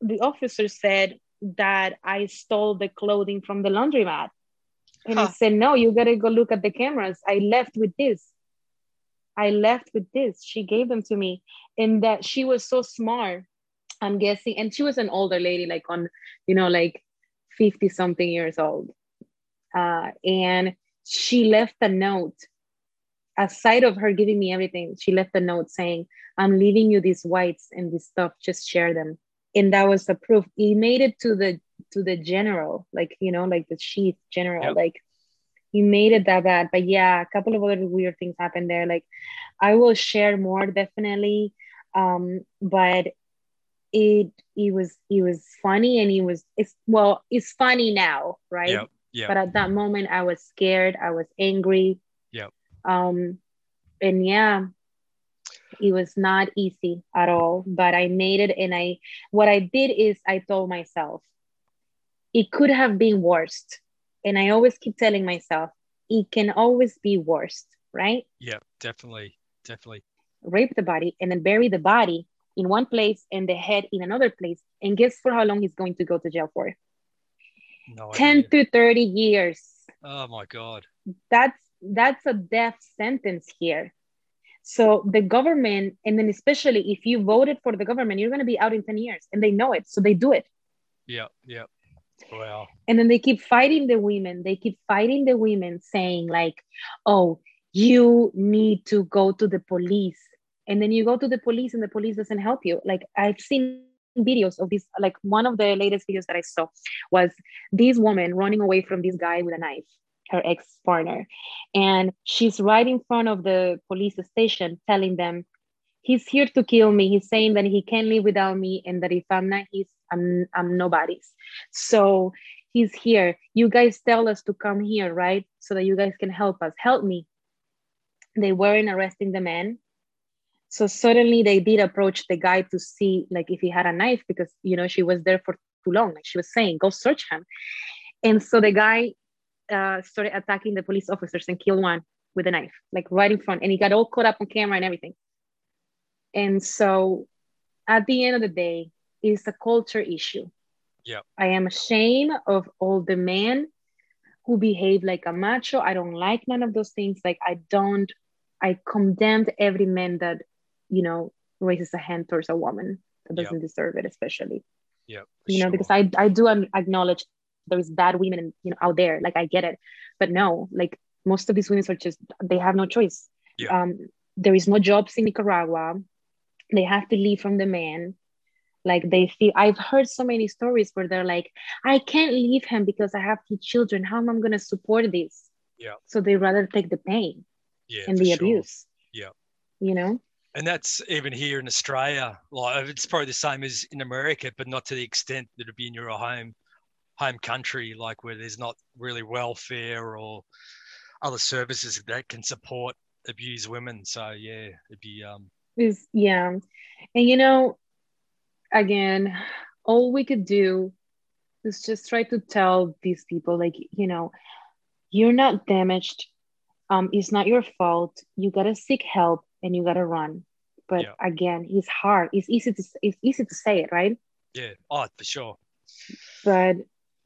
the officer said that I stole the clothing from the laundromat. And I said, No, you gotta go look at the cameras. I left with this. I left with this. She gave them to me. And that she was so smart, I'm guessing. And she was an older lady, like on, you know, like 50 something years old. Uh, and she left a note aside of her giving me everything, she left a note saying, I'm leaving you these whites and this stuff, just share them. And that was the proof. He made it to the to the general, like you know, like the chief general, Yep. like he made it that bad. But yeah, a couple of other weird things happened there. Like I will share more definitely. Um, but it it was it was funny and it was it's well, it's funny now, right? Yep. Yep. But at that moment I was scared, I was angry. Um and yeah, it was not easy at all, but I made it and I what I did is I told myself it could have been worse. And I always keep telling myself it can always be worse, right? Yeah, definitely. Definitely. Rape the body and then bury the body in one place and the head in another place. And guess for how long he's going to go to jail for? No 10 idea. to 30 years. Oh my God. That's that's a death sentence here. So the government, and then especially if you voted for the government, you're going to be out in 10 years and they know it. So they do it. Yeah. Yeah. Wow. And then they keep fighting the women. They keep fighting the women, saying, like, oh, you need to go to the police. And then you go to the police and the police doesn't help you. Like I've seen videos of this, like one of the latest videos that I saw was this woman running away from this guy with a knife, her ex-partner. And she's right in front of the police station telling them, he's here to kill me. He's saying that he can't live without me and that if I'm not his, I'm, I'm nobody's. So he's here. You guys tell us to come here, right? So that you guys can help us. Help me. They weren't arresting the man. So suddenly they did approach the guy to see like if he had a knife because you know she was there for too long. Like she was saying, go search him. And so the guy uh, started attacking the police officers and killed one with a knife, like right in front. And he got all caught up on camera and everything. And so at the end of the day, it's a culture issue. Yeah. I am ashamed of all the men who behave like a macho. I don't like none of those things. Like I don't, I condemned every man that, you know, raises a hand towards a woman that doesn't yep. deserve it, especially. Yeah. You know, because I I do acknowledge there is bad women, you know, out there. Like I get it, but no, like most of these women are just they have no choice. Yeah. Um, there is no jobs in Nicaragua. They have to leave from the man. Like they feel i've heard so many stories where they're like i can't leave him because i have two children. How am i going to support this? Yeah. So they rather take the pain yeah, and the sure. abuse. Yeah. You know? And that's even here in australia. Like it's probably the same as in america but not to the extent that it'd be in your home home country like where there's not really welfare or other services that can support abused women. So yeah it'd be um is yeah. And you know again all we could do is just try to tell these people like you know you're not damaged. Um it's not your fault. You gotta seek help and you gotta run. But Yeah. again it's hard. It's easy to it's easy to say it right? Yeah. Oh for sure. But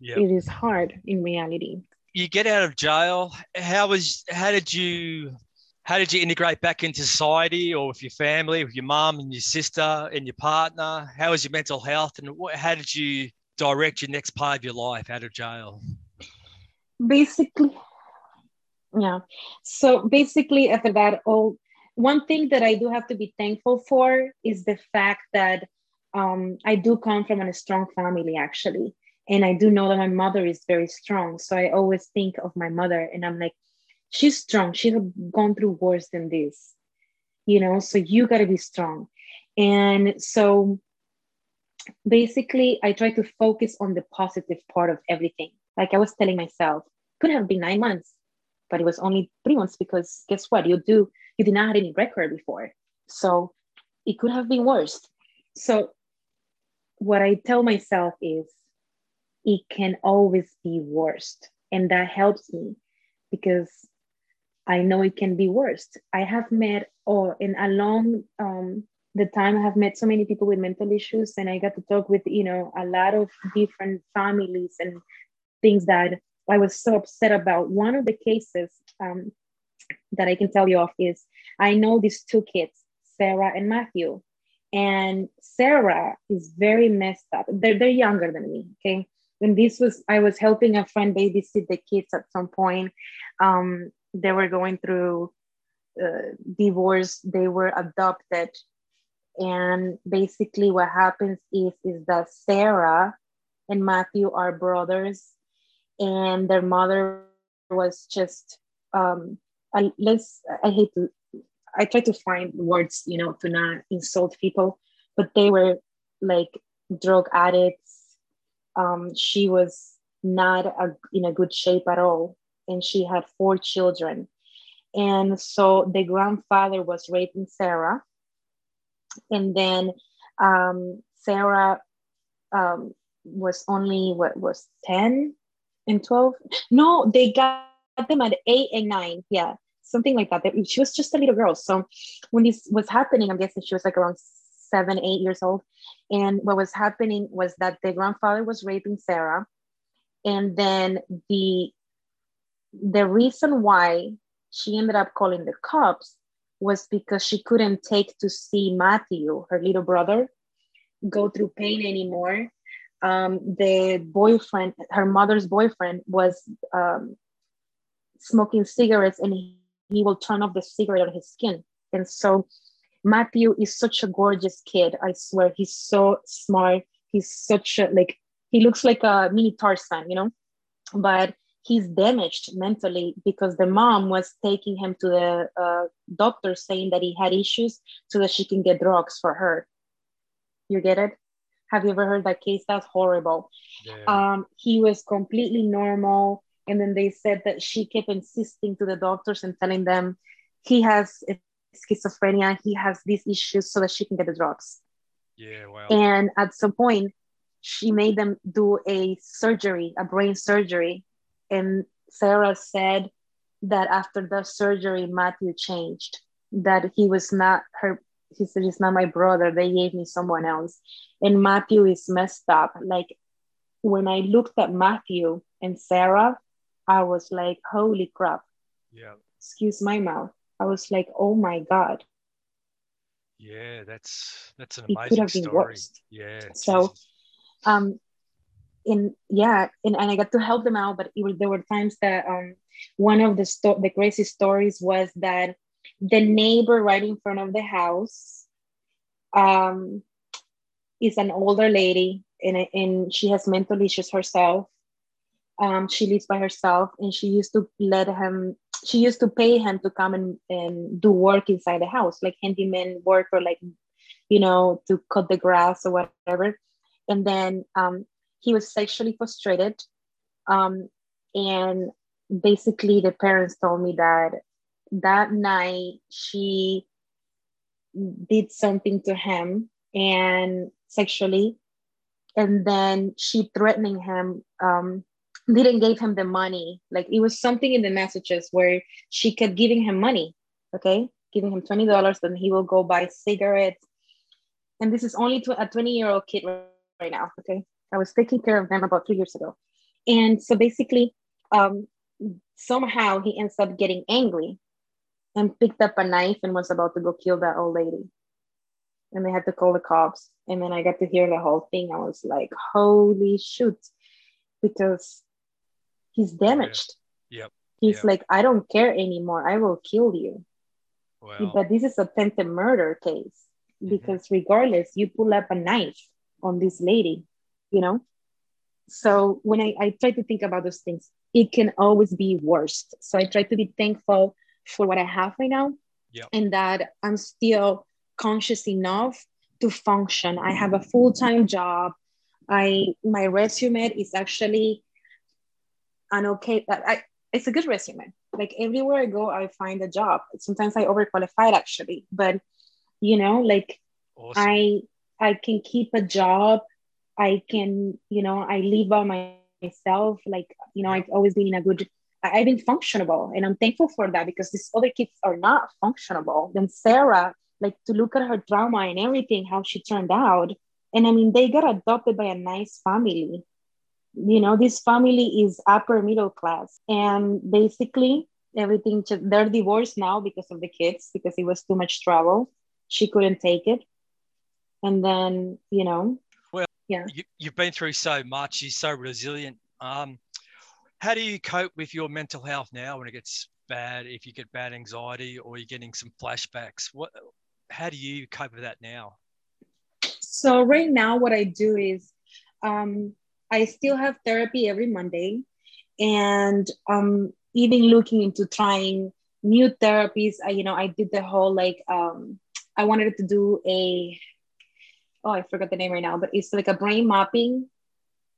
yeah. It is hard in reality. You get out of jail. How was how did you how did you integrate back into society or with your family with your mom and your sister and your partner? How was your mental health and what, how did you direct your next part of your life out of jail? Basically yeah. So basically after that all one thing that i do have to be thankful for is the fact that um, i do come from a strong family actually and i do know that my mother is very strong. So i always think of my mother and i'm like she's strong. She has gone through worse than this you know? So you got to be strong. And so basically i try to focus on the positive part of everything. Like i was telling myself could have been nine months but it was only three months because guess what? You do you did not have any record before. So it could have been worse. So what i tell myself is it can always be worse and that helps me because I know it can be worse. I have met, or in along um, the time, I have met so many people with mental issues, and I got to talk with, you know, a lot of different families and things that I was so upset about. One of the cases um, that I can tell you of is I know these two kids, Sarah and Matthew, and Sarah is very messed up. They're, they're younger than me, okay? And this was, I was helping a friend babysit the kids at some point. Um, they were going through uh, divorce they were adopted and basically what happens is is that sarah and matthew are brothers and their mother was just um I, i hate to i try to find words you know to not insult people but they were like drug addicts um she was not a, in a good shape at all and she had four children. And so the grandfather was raping Sarah. And then um, Sarah um, was only, what was 10 and 12? No, they got them at eight and nine. Yeah, something like that. She was just a little girl. So when this was happening, I'm guessing she was like around seven, eight years old. And what was happening was that the grandfather was raping Sarah. And then the the reason why she ended up calling the cops was because she couldn't take to see Matthew, her little brother, go through pain anymore. um, the boyfriend, her mother's boyfriend, was um, smoking cigarettes and he, he will turn off the cigarette on his skin. And so Matthew is such a gorgeous kid. I swear, he's so smart. He's such a like he looks like a mini Tarzan, you know. But he's damaged mentally because the mom was taking him to the uh, doctor saying that he had issues so that she can get drugs for her. You get it? Have you ever heard that case? That's horrible. Yeah. Um, he was completely normal. And then they said that she kept insisting to the doctors and telling them he has schizophrenia, he has these issues so that she can get the drugs. Yeah, wow. And at some point, she made them do a surgery, a brain surgery. And Sarah said that after the surgery, Matthew changed, that he was not her. He said, He's not my brother. They gave me someone else. And Matthew is messed up. Like when I looked at Matthew and Sarah, I was like, Holy crap. Yeah. Excuse my mouth. I was like, oh my God. Yeah, that's that's an amazing it could have been story. Worse. Yeah. So um in yeah, and, and I got to help them out, but was, there were times that um one of the sto- the crazy stories was that the neighbor right in front of the house um is an older lady and, and she has mental issues herself um, she lives by herself and she used to let him she used to pay him to come and, and do work inside the house like handyman work or like you know to cut the grass or whatever. And then um, he was sexually frustrated um, and basically the parents told me that that night she did something to him and sexually and then she threatening him um, didn't give him the money. Like it was something in the messages where she kept giving him money, okay, giving him twenty dollars, then he will go buy cigarettes. And this is only to a twenty-year-old kid right now. Okay, I was taking care of them about two years ago, and so basically, um, somehow he ends up getting angry and picked up a knife and was about to go kill that old lady. And they had to call the cops. And then I got to hear the whole thing. I was like, holy shoot. Because he's damaged. Yep. He's yep. like, I don't care anymore. I will kill you. Well, but this is a attempted murder case mm-hmm. because mm-hmm. regardless, you pull up a knife on this lady, you know? So when I, I try to think about those things, it can always be worse. So I try to be thankful for what I have right now yep. and that I'm still conscious enough to function. I have a full-time job. I my resume is actually an okay I, it's a good resume. Like everywhere i go i find a job. Sometimes i overqualified actually but you know like awesome. i i can keep a job. I can you know i live by myself. Like you know i've always been in a good i've been functionable and i'm thankful for that because these other kids are not functionable then sarah like to look at her drama and everything how she turned out and i mean they got adopted by a nice family you know this family is upper middle class. And basically everything they're divorced now because of the kids because it was too much trouble. She couldn't take it. And then you know well yeah. you, you've been through so much. You're so resilient. Um how do you cope with your mental health now when it gets bad if you get bad anxiety or you're getting some flashbacks? What how do you cope with that now? So right now what i do is um I still have therapy every Monday, and um, even looking into trying new therapies. I, you know, I did the whole like um, I wanted to do a oh I forgot the name right now, but it's like a brain mapping,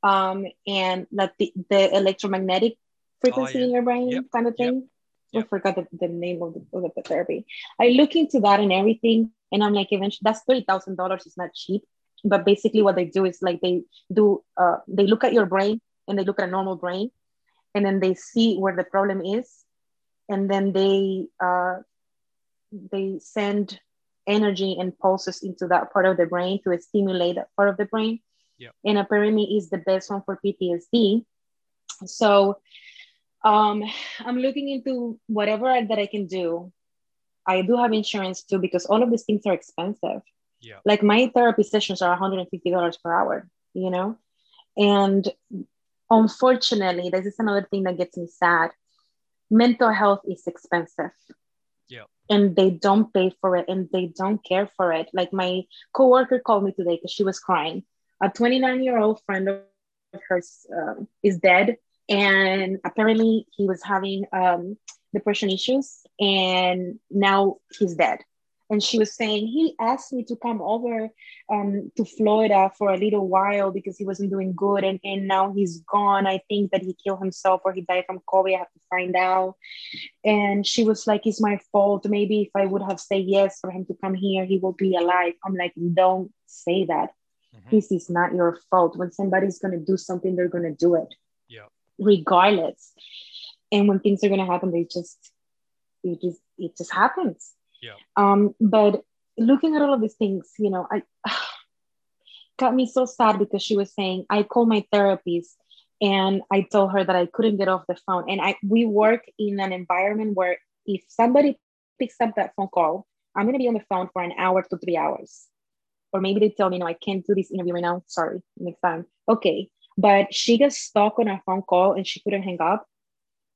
um, and like the, the electromagnetic frequency oh, yeah. in your brain yep. kind of thing. Yep. I forgot the, the name of the, of the therapy. I look into that and everything, and I'm like, eventually, that's thirty thousand dollars. It's not cheap but basically what they do is like they do uh, they look at your brain and they look at a normal brain and then they see where the problem is and then they uh, they send energy and pulses into that part of the brain to stimulate that part of the brain. Yeah. and apparently is the best one for ptsd so um, i'm looking into whatever that i can do. I do have insurance too because all of these things are expensive yeah. Like my therapy sessions are $150 per hour, you know? And unfortunately, this is another thing that gets me sad. Mental health is expensive. Yeah. And they don't pay for it and they don't care for it. Like my coworker called me today because she was crying. A 29 year old friend of hers um, is dead. And apparently he was having um, depression issues and now he's dead and she was saying he asked me to come over um, to florida for a little while because he wasn't doing good and, and now he's gone. I think that he killed himself or he died from covid. I have to find out. And she was like it's my fault. Maybe if i would have said yes for him to come here he will be alive. I'm like don't say that. Mm-hmm. this is not your fault. When somebody's going to do something they're going to do it yeah. regardless. And when things are going to happen they just it just it just happens yeah. Um but looking at all of these things you know i got me so sad because she was saying i called my therapist and i told her that i couldn't get off the phone. And i we work in an environment where if somebody picks up that phone call i'm to be on the phone for an hour to three hours. Or maybe they tell me no i can't do this interview right now. Sorry next time. Okay. But she got stuck on a phone call and she couldn't hang up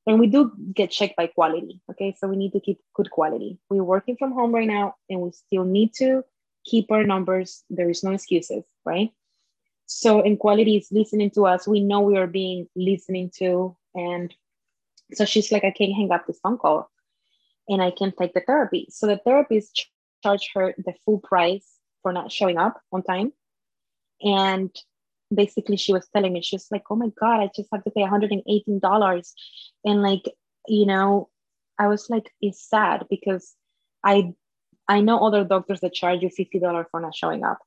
and we do get checked by quality okay? So we need to keep good quality. We're working from home right now and we still need to keep our numbers. There is no excuses right? So in quality is listening to us. We know we are being listening to and so she's like i can't hang up this phone call and i can take the therapy. So the therapist ch- charge her the full price for not showing up on time. And basically she was telling me she was like oh my god i just have to pay $118 and like you know i was like it's sad because i i know other doctors that charge you $50 for not showing up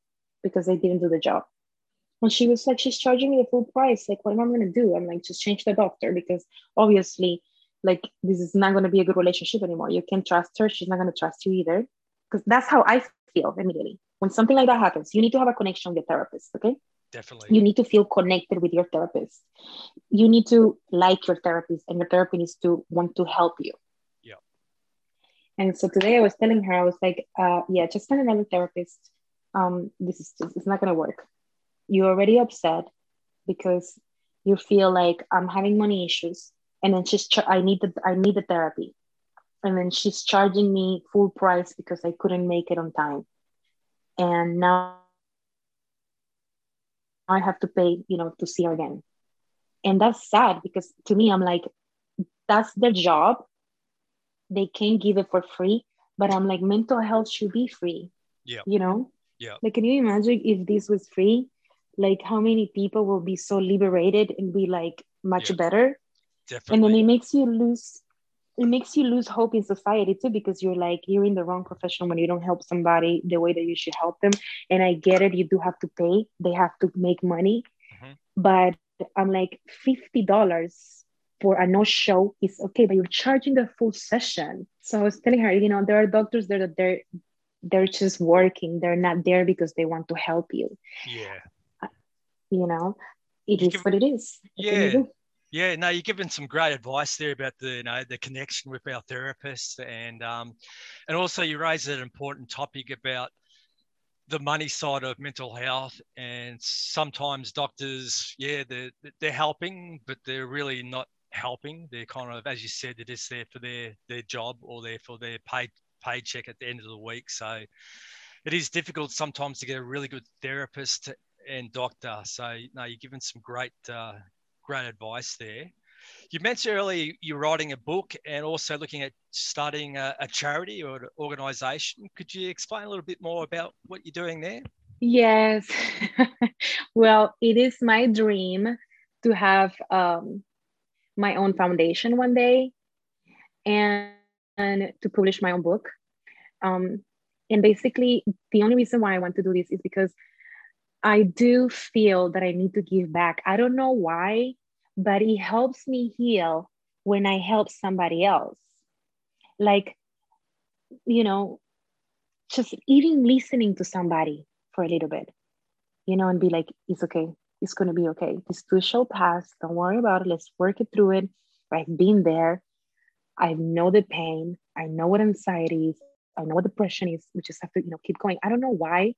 because they didn't do the job. And she was like she's charging me the full price. Like what am i going to do? I'm like just change the doctor because obviously like this is not going to be a good relationship anymore. You can't trust her. She's not going to trust you either. Because that's how i feel immediately. When something like that happens you need to have a connection with your therapist okay Definitely. You need to feel connected with your therapist. You need to like your therapist, and your therapist needs to want to help you. Yeah. And so today I was telling her, I was like, uh, yeah, just find another therapist. Um, this is just, it's not gonna work. You're already upset because you feel like I'm having money issues, and then she's ch- I need the I need the therapy, and then she's charging me full price because I couldn't make it on time, and now I have to pay, you know, to see her again. And that's sad because to me, I'm like, that's their job. They can't give it for free. But I'm like, mental health should be free. Yeah. You know? Yeah. Like, can you imagine if this was free? Like, how many people will be so liberated and be like much yeah. better? Definitely. And then it makes you lose it makes you lose hope in society too because you're like you're in the wrong profession when you don't help somebody the way that you should help them. And i get it you do have to pay they have to make money. Mm-hmm. but i'm like $50 for a no show is okay but you're charging the full session. So i was telling her you know there are doctors there that they're they're just working. They're not there because they want to help you. Yeah. You know it you is what it is. Yeah yeah, no, you're giving some great advice there about the you know the connection with our therapists, and um, and also you raise an important topic about the money side of mental health, and sometimes doctors, yeah, they're they're helping, but they're really not helping. They're kind of, as you said, they're just there for their their job or there for their paid paycheck at the end of the week. So it is difficult sometimes to get a really good therapist and doctor. So no, you're giving some great uh, great advice there. You mentioned earlier you're writing a book and also looking at starting a, a charity or an organization. Could you explain a little bit more about what you're doing there? Yes. well, it is my dream to have um, my own foundation one day and, and to publish my own book. Um, and basically, the only reason why I want to do this is because I do feel that I need to give back. I don't know why, but it helps me heal when I help somebody else. Like, you know, just even listening to somebody for a little bit, you know, and be like, it's okay. It's going to be okay. This too shall pass. Don't worry about it. Let's work it through it. I've been there. I know the pain. I know what anxiety is. I know what depression is. We just have to, you know, keep going. I don't know why,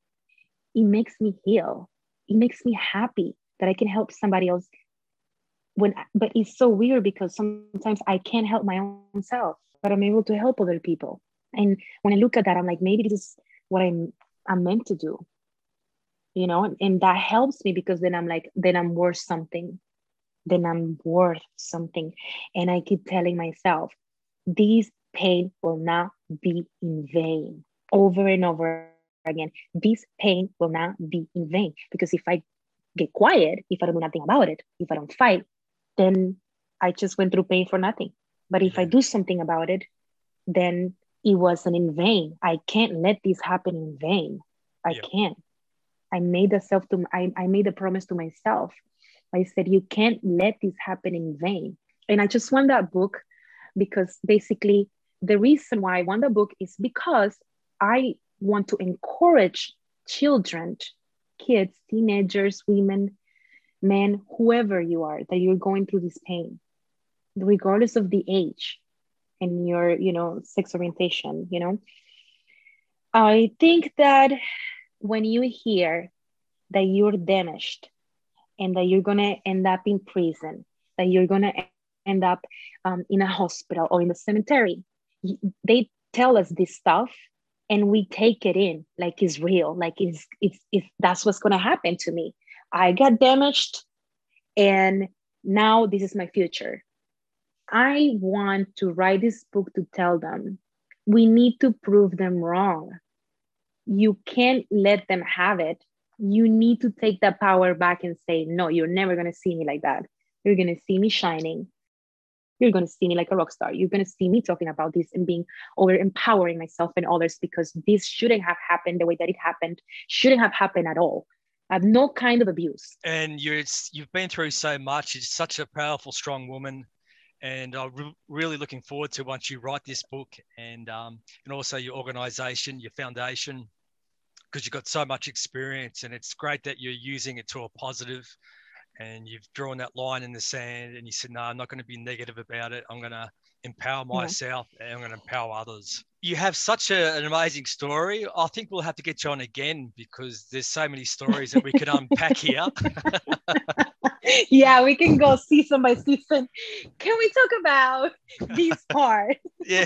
it makes me heal. It makes me happy that I can help somebody else. When, but it's so weird because sometimes I can't help my own self, but I'm able to help other people. And when I look at that, I'm like, maybe this is what I'm I'm meant to do. You know, and, and that helps me because then I'm like, then I'm worth something. Then I'm worth something. And I keep telling myself, this pain will not be in vain over and over again. This pain will not be in vain because if I get quiet, if I don't do nothing about it, if I don't fight, then I just went through pain for nothing. But if I do something about it, then it wasn't in vain. I can't let this happen in vain. I yeah. can't. I made a self to I, I made a promise to myself. I said, you can't let this happen in vain. And I just want that book because basically the reason why I want the book is because I want to encourage children, kids, teenagers, women, men, whoever you are, that you're going through this pain, regardless of the age and your, you know, sex orientation, you know. I think that when you hear that you're damaged and that you're going to end up in prison, that you're going to end up um, in a hospital or in the cemetery, they tell us this stuff and we take it in like it's real like it's it's, it's that's what's going to happen to me. I got damaged and now this is my future. I want to write this book to tell them. We need to prove them wrong. You can't let them have it. You need to take that power back and say no you're never going to see me like that. You're going to see me shining you're going to see me like a rock star. You're going to see me talking about this and being over empowering myself and others because this shouldn't have happened the way that it happened, shouldn't have happened at all. I have no kind of abuse. And you're, you've been through so much. You're such a powerful, strong woman. And I'm re- really looking forward to once you write this book and, um, and also your organization, your foundation, because you've got so much experience. And it's great that you're using it to a positive and you've drawn that line in the sand and you said, no, I'm not going to be negative about it. I'm going to empower myself yeah. and I'm going to empower others. You have such a, an amazing story. I think we'll have to get you on again because there's so many stories that we could unpack here. yeah, we can go season by season. Can we talk about these parts? yeah.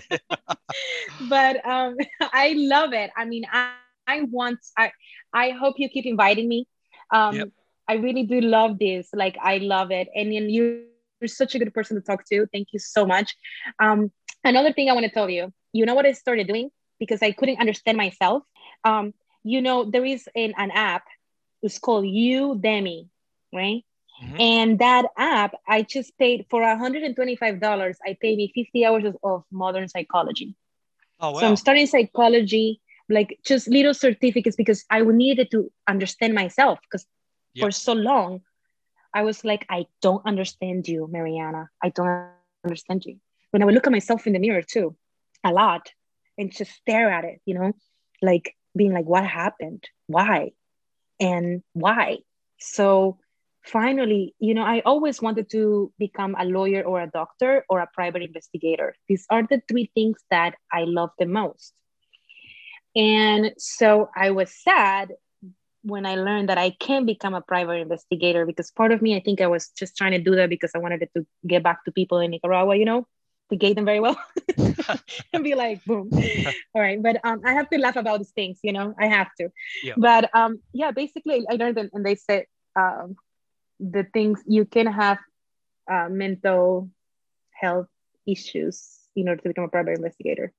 but um, I love it. I mean, I, I want, I, I hope you keep inviting me. Um, yep I really do love this. Like I love it. And, and you're such a good person to talk to. Thank you so much. Um, another thing I want to tell you, you know what I started doing because I couldn't understand myself. Um, you know, there is an, an app. It's called Udemy, right? Mm-hmm. And that app, I just paid for $125. I paid me 50 hours of, of modern psychology. Oh, wow. So I'm studying psychology, like just little certificates because I needed to understand myself because yep. for so long i was like i don't understand you mariana. I don't understand you. When i would look at myself in the mirror too a lot and just stare at it you know like being like what happened? Why? And why? So finally you know i always wanted to become a lawyer or a doctor or a private investigator. These are the three things that i love the most. And so i was sad when I learned that I can become a private investigator because part of me, I think I was just trying to do that because I wanted to get back to people in Nicaragua, you know, to gave them very well and be like, boom. All right. But um, I have to laugh about these things, you know, I have to. Yeah. But um, yeah, basically, I learned and they said um, the things you can have uh, mental health issues in order to become a private investigator.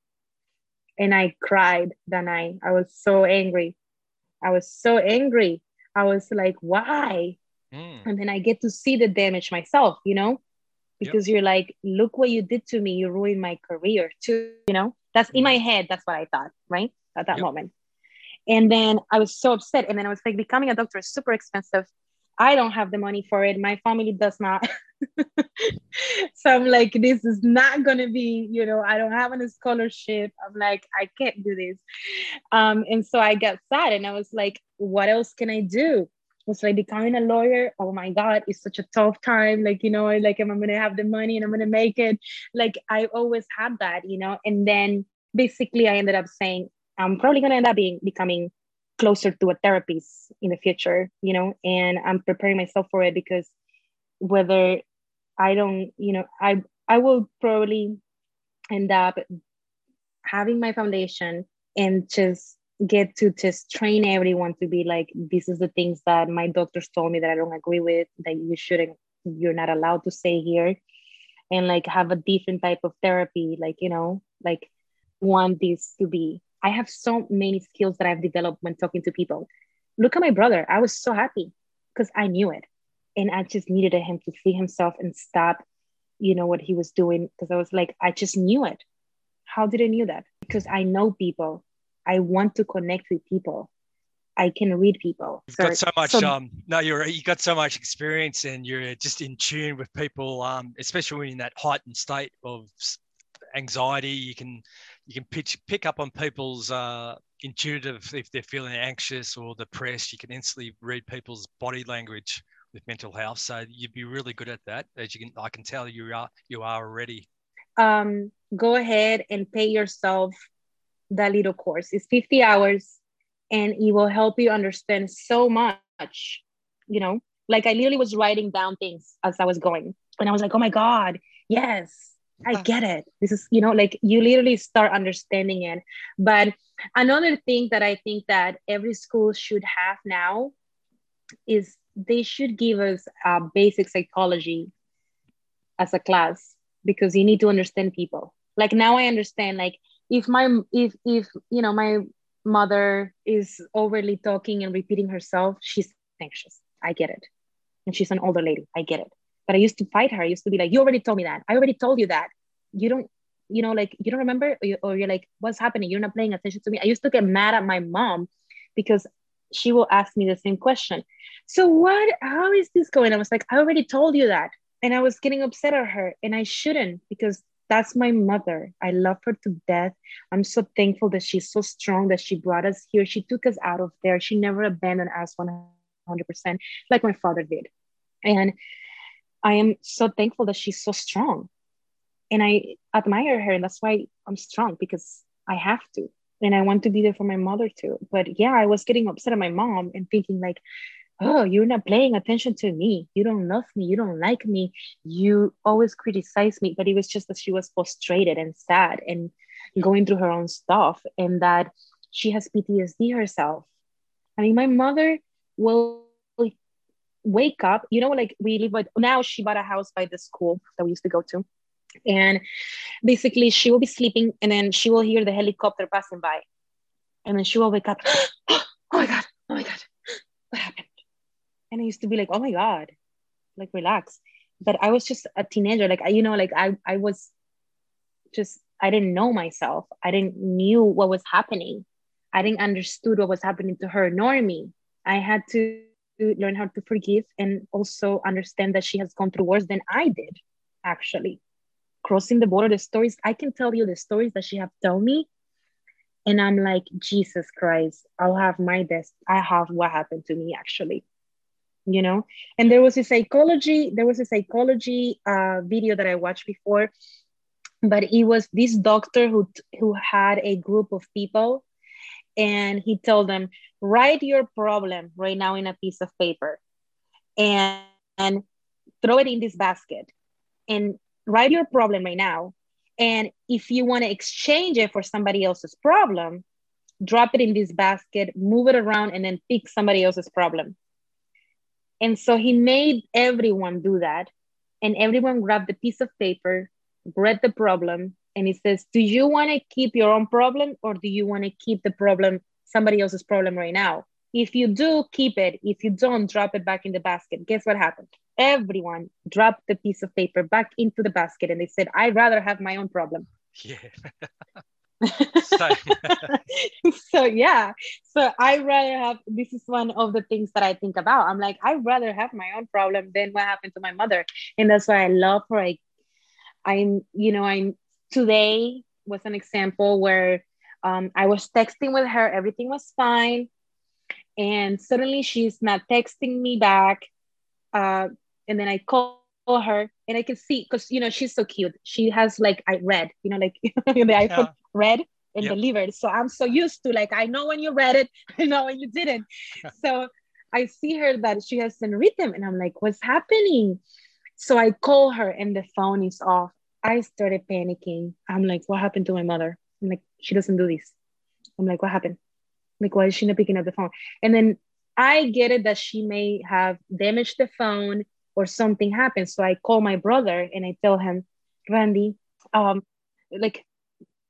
And I cried that night. I was so angry I was so angry. I was like, why? Mm. And then I get to see the damage myself, you know, because yep. you're like, look what you did to me. You ruined my career too, you know. That's mm. in my head. That's what I thought, right? At that yep. moment. And then I was so upset. And then I was like, becoming a doctor is super expensive. I don't have the money for it. My family does not. so I'm like, this is not gonna be, you know, I don't have any scholarship. I'm like, I can't do this. Um, and so I got sad and I was like, what else can I do? was like becoming a lawyer. Oh my God, it's such a tough time. Like, you know, like am I gonna have the money and I'm gonna make it? Like I always had that, you know. And then basically I ended up saying, I'm probably gonna end up being becoming closer to a therapist in the future, you know, and I'm preparing myself for it because whether I don't, you know, I I will probably end up having my foundation and just get to just train everyone to be like this is the things that my doctors told me that I don't agree with that you shouldn't you're not allowed to say here and like have a different type of therapy like you know like want this to be I have so many skills that I've developed when talking to people. Look at my brother. I was so happy because I knew it. And I just needed him to see himself and stop, you know, what he was doing. Because I was like, I just knew it. How did I knew that? Because I know people. I want to connect with people. I can read people. You've got so much. So, um, no, you're you got so much experience, and you're just in tune with people. Um, especially when in that heightened state of anxiety, you can you can pitch, pick up on people's uh, intuitive if they're feeling anxious or depressed. You can instantly read people's body language with mental health. So you'd be really good at that. As you can, I can tell you are you are already. Um, go ahead and pay yourself that little course. It's 50 hours, and it will help you understand so much. You know, like I literally was writing down things as I was going, and I was like, oh my god, yes I get it. This is, you know, like you literally start understanding it. But another thing that I think that every school should have now is they should give us a basic psychology as a class because you need to understand people. Like now I understand like if my if if you know my mother is overly talking and repeating herself, she's anxious. I get it. And she's an older lady. I get it. But I used to fight her. I used to be like, you already told me that. I already told you that. You don't, you know, like you don't remember, or, you, or you're like, what's happening? You're not paying attention to me. I used to get mad at my mom because she will ask me the same question. So what? How is this going? I was like, I already told you that, and I was getting upset at her, and I shouldn't because that's my mother. I love her to death. I'm so thankful that she's so strong that she brought us here. She took us out of there. She never abandoned us 100%, like my father did. And I am so thankful that she's so strong. And I admire her. And that's why I'm strong because I have to. And I want to be there for my mother too. But yeah, I was getting upset at my mom and thinking, like, oh, you're not paying attention to me. You don't love me. You don't like me. You always criticize me. But it was just that she was frustrated and sad and going through her own stuff and that she has PTSD herself. I mean, my mother will wake up, you know, like we live with now she bought a house by the school that we used to go to. And basically she will be sleeping and then she will hear the helicopter passing by. And then she will wake up, oh my God, oh my God, what happened? And I used to be like, oh my God, like relax. But I was just a teenager. Like I, you know, like I I was just I didn't know myself. I didn't knew what was happening. I didn't understood what was happening to her nor me. I had to to learn how to forgive and also understand that she has gone through worse than I did, actually. Crossing the border, the stories, I can tell you the stories that she have told me. And I'm like, Jesus Christ, I'll have my best. I have what happened to me actually. You know, and there was a psychology, there was a psychology uh, video that I watched before, but it was this doctor who who had a group of people and he told them write your problem right now in a piece of paper and, and throw it in this basket and write your problem right now and if you want to exchange it for somebody else's problem drop it in this basket move it around and then pick somebody else's problem and so he made everyone do that and everyone grabbed the piece of paper read the problem and he says, Do you want to keep your own problem or do you want to keep the problem, somebody else's problem right now? If you do, keep it. If you don't, drop it back in the basket. Guess what happened? Everyone dropped the piece of paper back into the basket and they said, I'd rather have my own problem. Yeah. so yeah so i rather have this is one of the things that i think about i'm like i'd rather have my own problem than what happened to my mother and that's why i love her i i'm you know i'm today was an example where um, I was texting with her, everything was fine. And suddenly she's not texting me back. Uh, and then I call her and I can see because you know she's so cute. She has like I read, you know, like the iPhone yeah. red. and Yep. delivered. So I'm so used to like I know when you read it, I know when you didn't. so I see her that she hasn't read them, and I'm like, what's happening? So I call her, and the phone is off. I started panicking. I'm like, what happened to my mother? I'm like, she doesn't do this. I'm like, what happened? Like, why is she not picking up the phone? And then I get it that she may have damaged the phone or something happens. So I call my brother and I tell him, Randy, um, like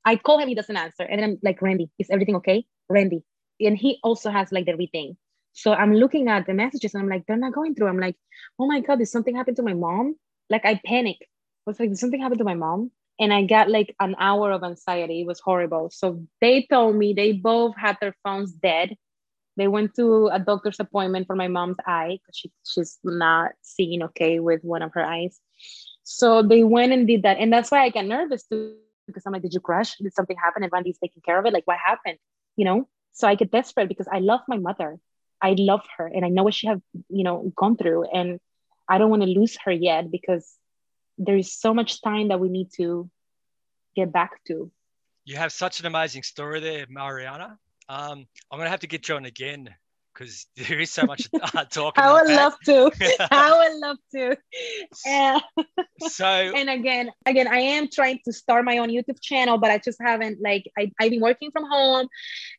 I call him, he doesn't answer. And I'm like, Randy, is everything okay? Randy. And he also has like the. So I'm looking at the messages and I'm like, they're not going through. I'm like, oh my God, did something happen to my mom? Like I panic. I was like, did something happen to my mom? And I got like an hour of anxiety. It was horrible. So they told me they both had their phones dead. They went to a doctor's appointment for my mom's eye because she, she's not seeing okay with one of her eyes. So they went and did that. And that's why I get nervous too, because I'm like, did you crash? Did something happen? And Randy's taking care of it? Like, what happened? You know? So I get desperate because I love my mother. I love her and I know what she have, you know, gone through. And I don't want to lose her yet because there is so much time that we need to get back to. You have such an amazing story there, Mariana. Um, I'm gonna have to get you on again because there is so much uh, talking. I would that. love to. I would love to. And, So and again, again, I am trying to start my own YouTube channel, but I just haven't like I, I've been working from home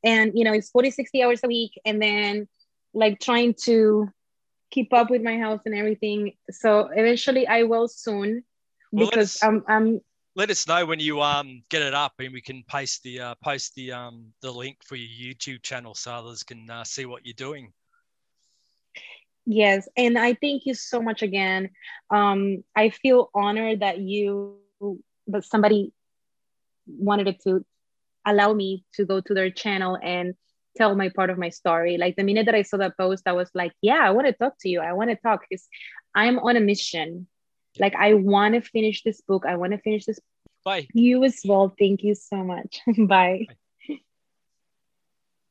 and you know it's 40, 60 hours a week and then like trying to keep up with my health and everything. So eventually I will soon Well, because I'm I'm let us know when you um get it up and we can paste the uh, post the um the link for your YouTube channel so others can uh, see what you're doing. Yes, and I thank you so much again. Um, I feel honored that you that somebody wanted to allow me to go to their channel and tell my part of my story. Like the minute that I saw that post, I was like, yeah, I want to talk to you. I want to talk because I'm on a mission. Like I want to finish this book. I want to finish this. Bye. You as well. Thank you so much. Bye. Bye.